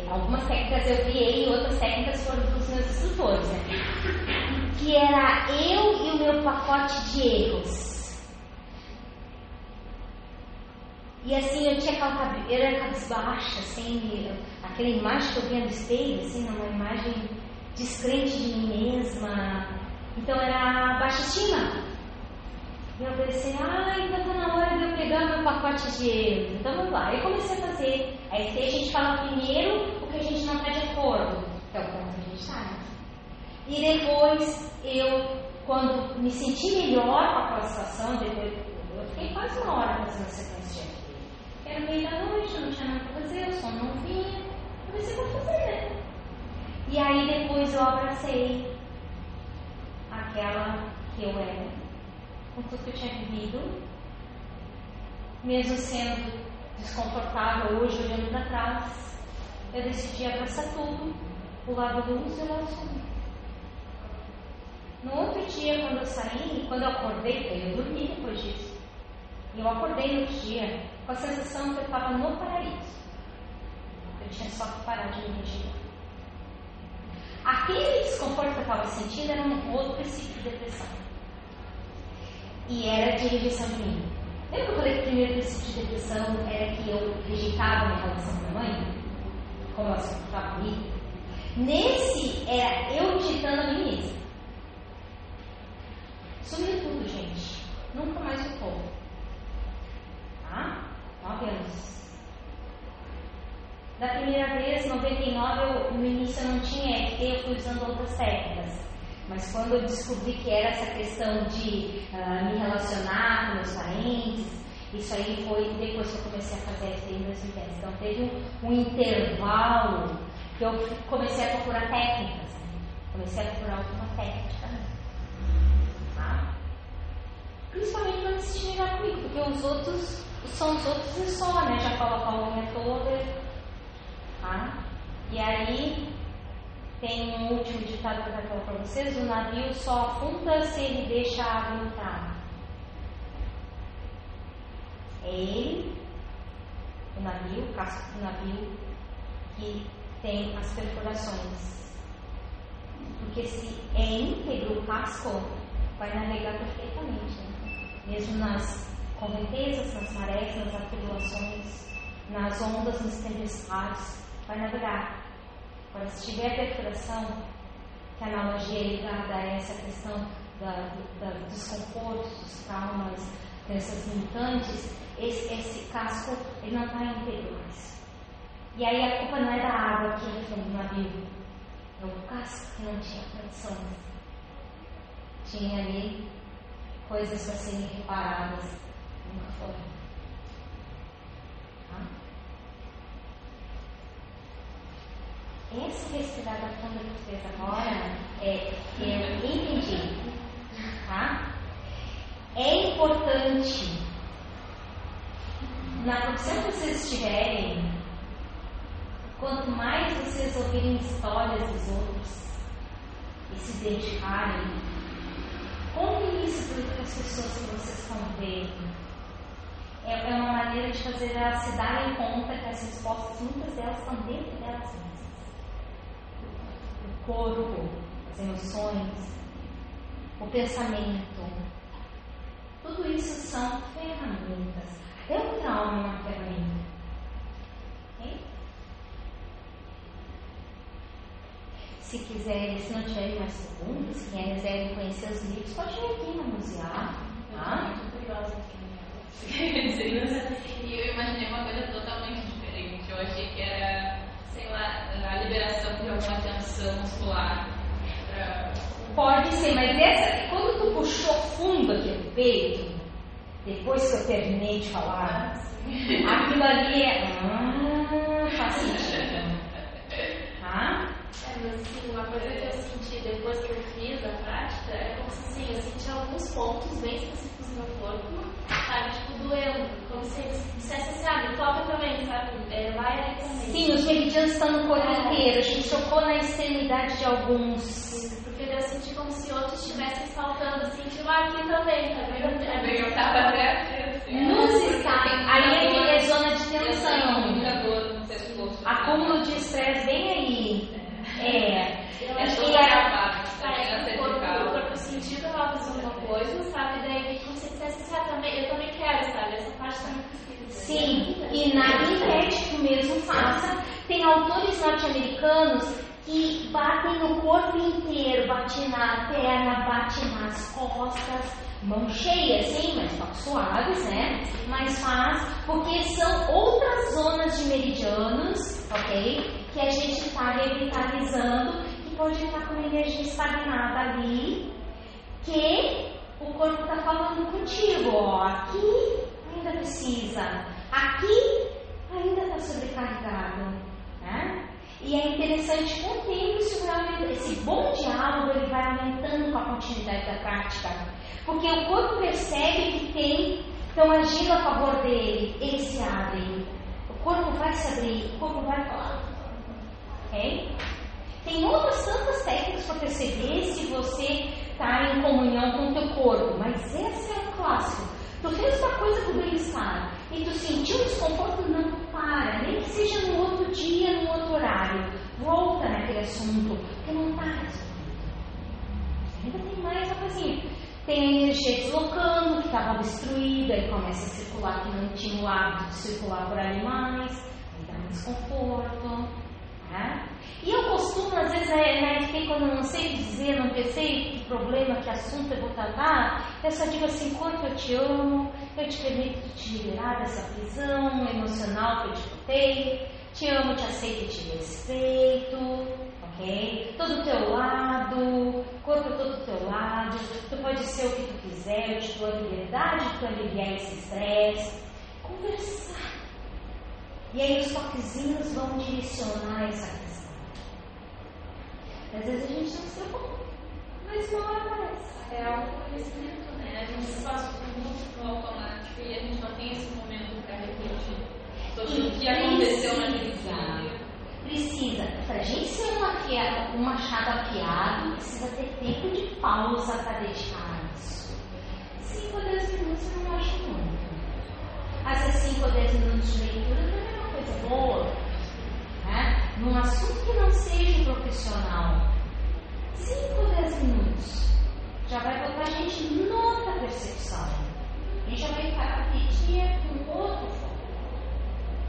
Algumas técnicas eu criei, outras técnicas foram dos meus instrutores, né? Que era eu e o meu pacote de erros. E assim, eu tinha aquela cabeleira cabisbaixa, assim, aquela imagem que eu via no espelho, assim, uma imagem descrente de mim mesma. Então era baixa estima. E eu pensei, ah, então tá na hora de eu pegar meu pacote de erros. Então vamos lá. Eu comecei a fazer. Aí a gente fala primeiro o que a gente não está de acordo, que é o ponto que a gente está. E depois eu, quando me senti melhor com aquela situação, depois, eu fiquei quase uma hora fazendo essa era meio da noite, não tinha nada para fazer, o som não vinha. Eu vou fazer, né? E aí depois eu abracei aquela que eu era, com tudo que eu tinha vivido, mesmo sendo desconfortável hoje olhando para trás, eu decidi abraçar tudo, o lado luz e o lado. No outro dia, quando eu saí, quando eu acordei, eu dormi depois disso. E eu acordei no outro dia com a sensação que eu estava no paraíso. Eu tinha só que parar de me regirar. Aquele desconforto que eu estava sentindo era um outro princípio de depressão. E era de rejeição de mim. Lembra que eu falei que o primeiro princípio de depressão era que eu rejeitava minha relação com a mãe? Como ela se comportava comigo? Nesse era eu digitando a mim mesma. Sumiu tudo, gente. Nunca mais voltou. Tá? Nove anos. Da primeira vez, 99, eu, no início eu não tinha EFT, eu fui usando outras técnicas. Mas quando eu descobri que era essa questão de uh, me relacionar com meus parentes, isso aí foi depois que eu comecei a fazer EFT em 2010. Então teve um, um intervalo que eu comecei a procurar técnicas. Né? Comecei a procurar alguma técnica. Tá? Principalmente não se estimular comigo, porque os outros são os outros e só, né? Já coloca a unha toda. Tá? E aí tem um último ditado que eu falar para vocês: o navio só afunda se ele deixa a água entrar. É ele, o navio, o casco do navio, que tem as perfurações. Porque se é íntegro o casco, vai navegar perfeitamente. Né? Mesmo nas correntezas, nas marés, nas atribulações, nas ondas, nos tempestades, vai navegar. Agora, se tiver perfuração, que analogia é ligada a essa questão da, da, dos desconfortos, dos traumas, crenças limitantes, esse, esse casco ele não está íntegro mais. E aí a culpa não é da água que entra no navio, é o casco que não tinha condições. Tinha ali coisas para serem reparadas, nunca foram. Essa respirada funda que você fez agora é que eu entendi. Tá? É importante na profissão que vocês estiverem, quanto mais vocês ouvirem histórias dos outros e se dedicarem, contem isso para as pessoas que vocês estão vendo. É, é uma maneira de fazer elas se darem conta que as respostas, muitas delas estão dentro delas mesmas corpo, as emoções, o pensamento. Tudo isso são ferramentas. Até o trauma é uma ferramenta. Okay? Se quiserem, se não tiverem mais perguntas, se quiserem conhecer os livros, pode vir aqui no museu. Tá? Muito curiosa aqui. e eu imaginei uma coisa totalmente diferente. Eu achei que era sei lá, a liberação de alguma tensão muscular. Pra... Pode ser, mas essa, quando tu puxou fundo aqui no peito, depois que eu terminei de falar, ah, aquilo ali é. Ah, faz sentido. Tá? É, mas assim, uma coisa que eu senti depois que eu fiz a prática é como se assim, eu senti alguns pontos bem específicos no meu corpo, sabe? Tipo, doendo. Como se dissesse assim, ah, me toca também, sabe? É, vai aí também. Sim, os meridianos estão no corpo é. inteiro. A gente tocou na extremidade de alguns. Porque eu senti como se outros estivessem saltando assim, tipo, ah, aqui também, tá vendo? Também eu tava até aqui, assim. Nos está. Aí é, é zona de tensão. Acúmulo de estresse bem aí. É. Eu acho que era. Parece que o corpo fazendo uma coisa, sabe? Daí como se dissesse, ah, também, eu também quero, sabe? Essa parte também Sim, e na Intético mesmo faça. Tem autores norte-americanos que batem no corpo inteiro, bate na perna, bate nas costas, mão cheia, sim, mas toques suaves, né? Mas faz, porque são outras zonas de meridianos, ok? Que a gente está revitalizando, que pode estar com energia estagnada ali, que o corpo está falando contigo, ó, aqui ainda precisa, aqui ainda está sobrecarregado, né? E é interessante com o tempo isso vai esse bom diálogo ele vai aumentando com a continuidade da prática. Porque o corpo percebe que tem, estão agindo a favor dele, ele se abre. O corpo vai se abrir, o corpo vai falar. Ok? Tem outras tantas técnicas para perceber se você está em comunhão com o teu corpo, mas esse é o clássico. Tu fez uma coisa com o bem-estar e tu sentiu desconforto, não para, nem que seja no outro dia, no outro horário. Volta naquele assunto, está resolvido. Ainda tem mais uma coisinha. Tem a energia deslocando, que estava obstruída, e começa a circular, que não tinha o hábito de circular por animais, aí dá um desconforto. Né? E eu costumo, às vezes, é, né, quando eu não sei dizer, não sei que problema, que assunto eu vou tratar, eu só digo assim, quanto eu te amo, eu te permito te liberar dessa prisão emocional que eu te botei, te amo, te aceito e te respeito, ok? Todo o teu lado, corpo todo o teu lado, tu pode ser o que tu quiser, eu te dou a liberdade de tu aliviar esse estresse. Conversar e aí os toquezinhos vão direcionar essa questão. Às vezes a gente não se preocupa, mas uma hora aparece. É autoconhecimento, né? A gente se passa muito no automático e a gente não tem esse momento para refletir sobre o que aconteceu naquele dia. Precisa. Para a gente ser uma um machado afiado, precisa ter tempo de pausa para dedicar isso. 5 ou 10 minutos eu não acho muito. Às vezes 5 ou 10 minutos de leitura coisa boa, né? num assunto que não seja profissional, 5 ou 10 minutos já vai botar a gente noutra percepção. A gente já vai repetir com outro foco.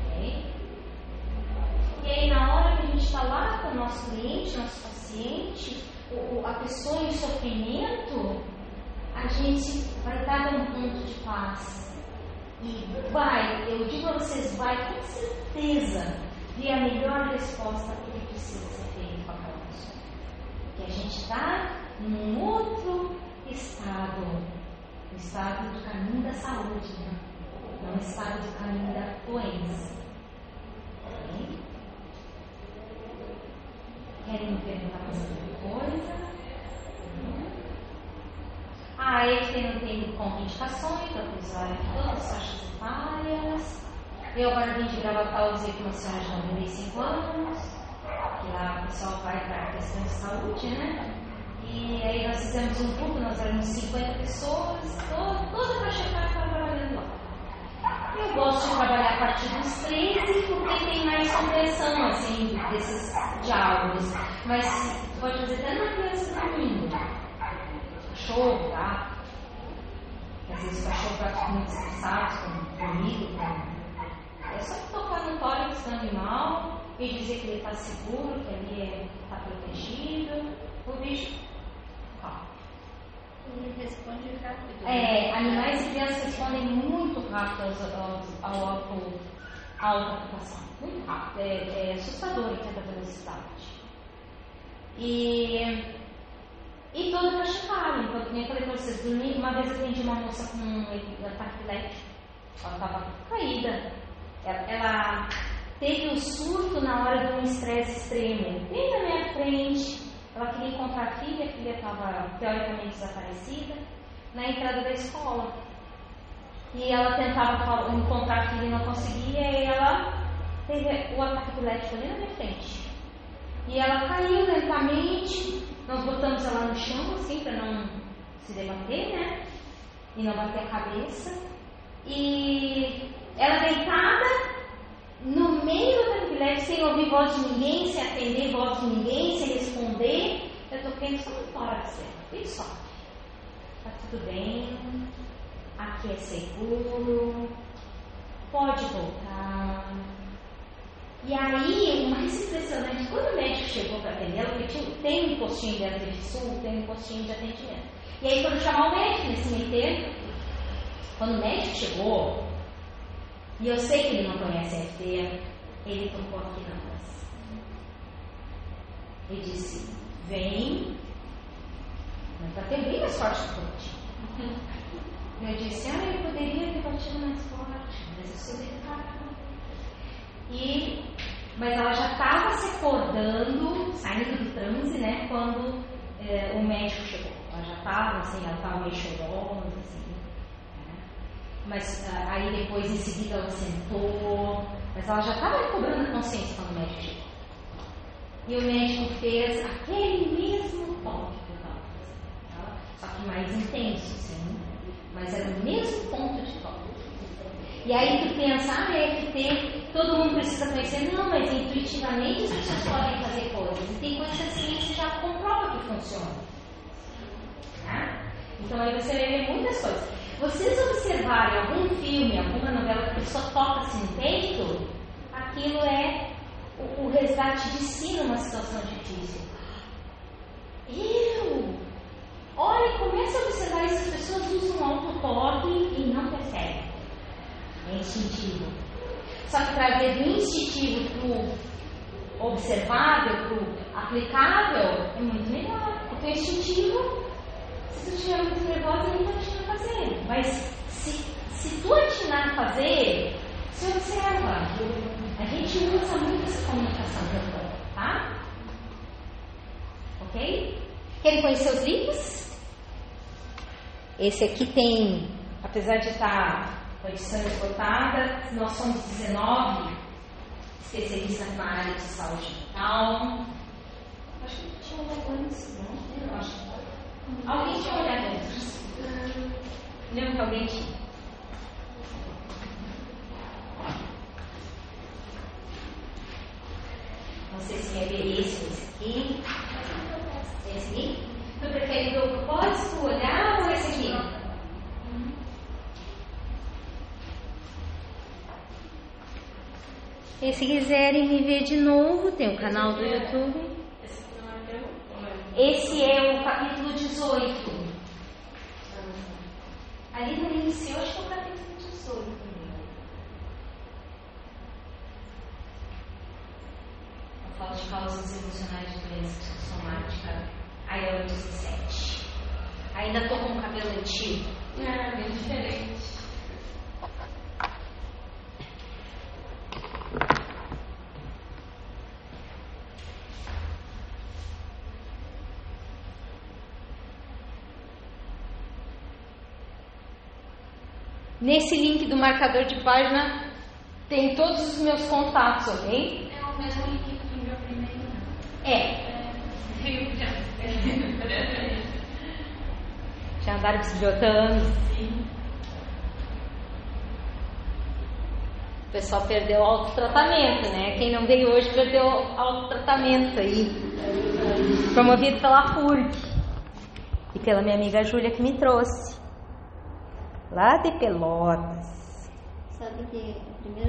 Ok? E aí, na hora que a gente está lá com o nosso cliente, nosso paciente, a pessoa em sofrimento, a gente vai estar num ponto de paz e vai, eu digo a vocês, vai com certeza vir a melhor resposta o que precisa ser feito com aquela pessoa. Que a gente está num outro estado, no estado do caminho da saúde, né? não no estado do caminho da doença. Querem perguntar alguma coisa? Ah, ele tem, tem contraindicações, da usuário de todas as faixas etárias. Eu agora vim de Gravatar, usei com uma senhora de 95 anos, que lá o pessoal vai para questão de saúde, né? E aí nós fizemos um grupo, nós éramos 50 pessoas, toda, a faixa etária. Eu gosto de trabalhar a partir dos 13 porque tem mais compreensão, assim, desses diálogos. Mas pode fazer até na criança dormindo cachorro, tá? Às vezes o cachorro está muito estressado com, comigo, com... é só tocar no tórax do animal e dizer que ele está seguro, que ali está é, protegido. O bicho. Ele responde rápido. É, animais e crianças respondem muito rápido ao, ao, autoocupação. Muito rápido. É, é assustador em certa velocidade. E e toda checar. Então, eu falei para vocês. Uma vez eu atendi uma moça com um ataque elétrico. Ela estava caída. Ela, ela, teve um surto na hora de um estresse extremo. Bem na minha frente. Ela queria encontrar a filha, a filha estava teoricamente desaparecida, na entrada da escola. E ela tentava encontrar a filha e não conseguia, e ela teve o ataque elétrico ali na minha frente. E ela caiu lentamente, nós botamos ela no chão, assim, para não se debater, né? E não bater a cabeça. E ela deitada no meio da epilética, sem ouvir voz de ninguém, sem atender voz de ninguém, sem responder. Eu tô pensando no tórax dela, bem só. Tá tudo bem, aqui é seguro, pode voltar e aí, o mais impressionante, quando o médico chegou para atender, porque tem um postinho de Azeite Sul, tem um postinho de atendimento. E aí foram chamar o médico nesse meio tempo. Quando o médico chegou, e eu sei que ele não conhece a FT, ele tocou aqui na voz. Ele disse, vem, mas para ter bem mais forte que eu Eu disse, ah, eu poderia ter batido mais forte, mas eu sou delicada. E, mas ela já estava se acordando, saindo do quando é, o médico chegou. Ela já estava, assim, ela estava meio chorosa, assim. Mas uh, aí depois em seguida ela sentou, mas ela já estava recobrando a consciência quando o médico chegou. E o médico fez aquele mesmo toque que eu estava fazendo, só que mais intenso, sim, mas era o mesmo ponto de toque. E aí tu pensa, ah, é que todo mundo precisa conhecer. Não, mas intuitivamente as pessoas podem fazer coisas. E tem coisas que a ciência já comprova que funciona. Tá? Então aí você vai ver muitas coisas. Vocês observarem algum filme, alguma novela que a pessoa toca-se no peito, aquilo é o, o resgate de si numa situação difícil. Eu! Olha, comece a observar isso, as pessoas usam auto-toque e não percebem. É instintivo. Só que trazer do instintivo para o observável, para o aplicável, é muito melhor. Porque o instintivo, se tu estiver muito nervosa, ele te fazer. Mas se, se tu atinar a fazer, se observa. A gente usa muito essa comunicação verbal, tá? Ok? Querem conhecer os livros? Esse aqui tem, apesar de estar com a edição esgotada, nós somos 19 especialistas na área de saúde mental. Acho que tinha olhado antes, não? Acho. Alguém tinha olhado antes? Lembro que alguém tinha. Não sei se é ver esse esse aqui. Esse aqui? Tu prefere o propósito, olhar ou esse aqui? E se quiserem me ver de novo, tem o canal do YouTube. Esse é o capítulo 18. Ali no início, acho que é o capítulo 18. A falta de causas emocionais de doença psicossomática. Aí é o 17. Ainda tô com o cabelo antigo. É, bem diferente. Nesse link do marcador de página tem todos os meus contatos, ok? É o mesmo link que tu enviou primeiro. É. Já andaram bisbilhotando. Sim. O pessoal perdeu autotratamento, né? Quem não veio hoje perdeu autotratamento aí. Promovido pela FURC. E pela minha amiga Júlia que me trouxe lá de Pelotas. Sabe que a primeira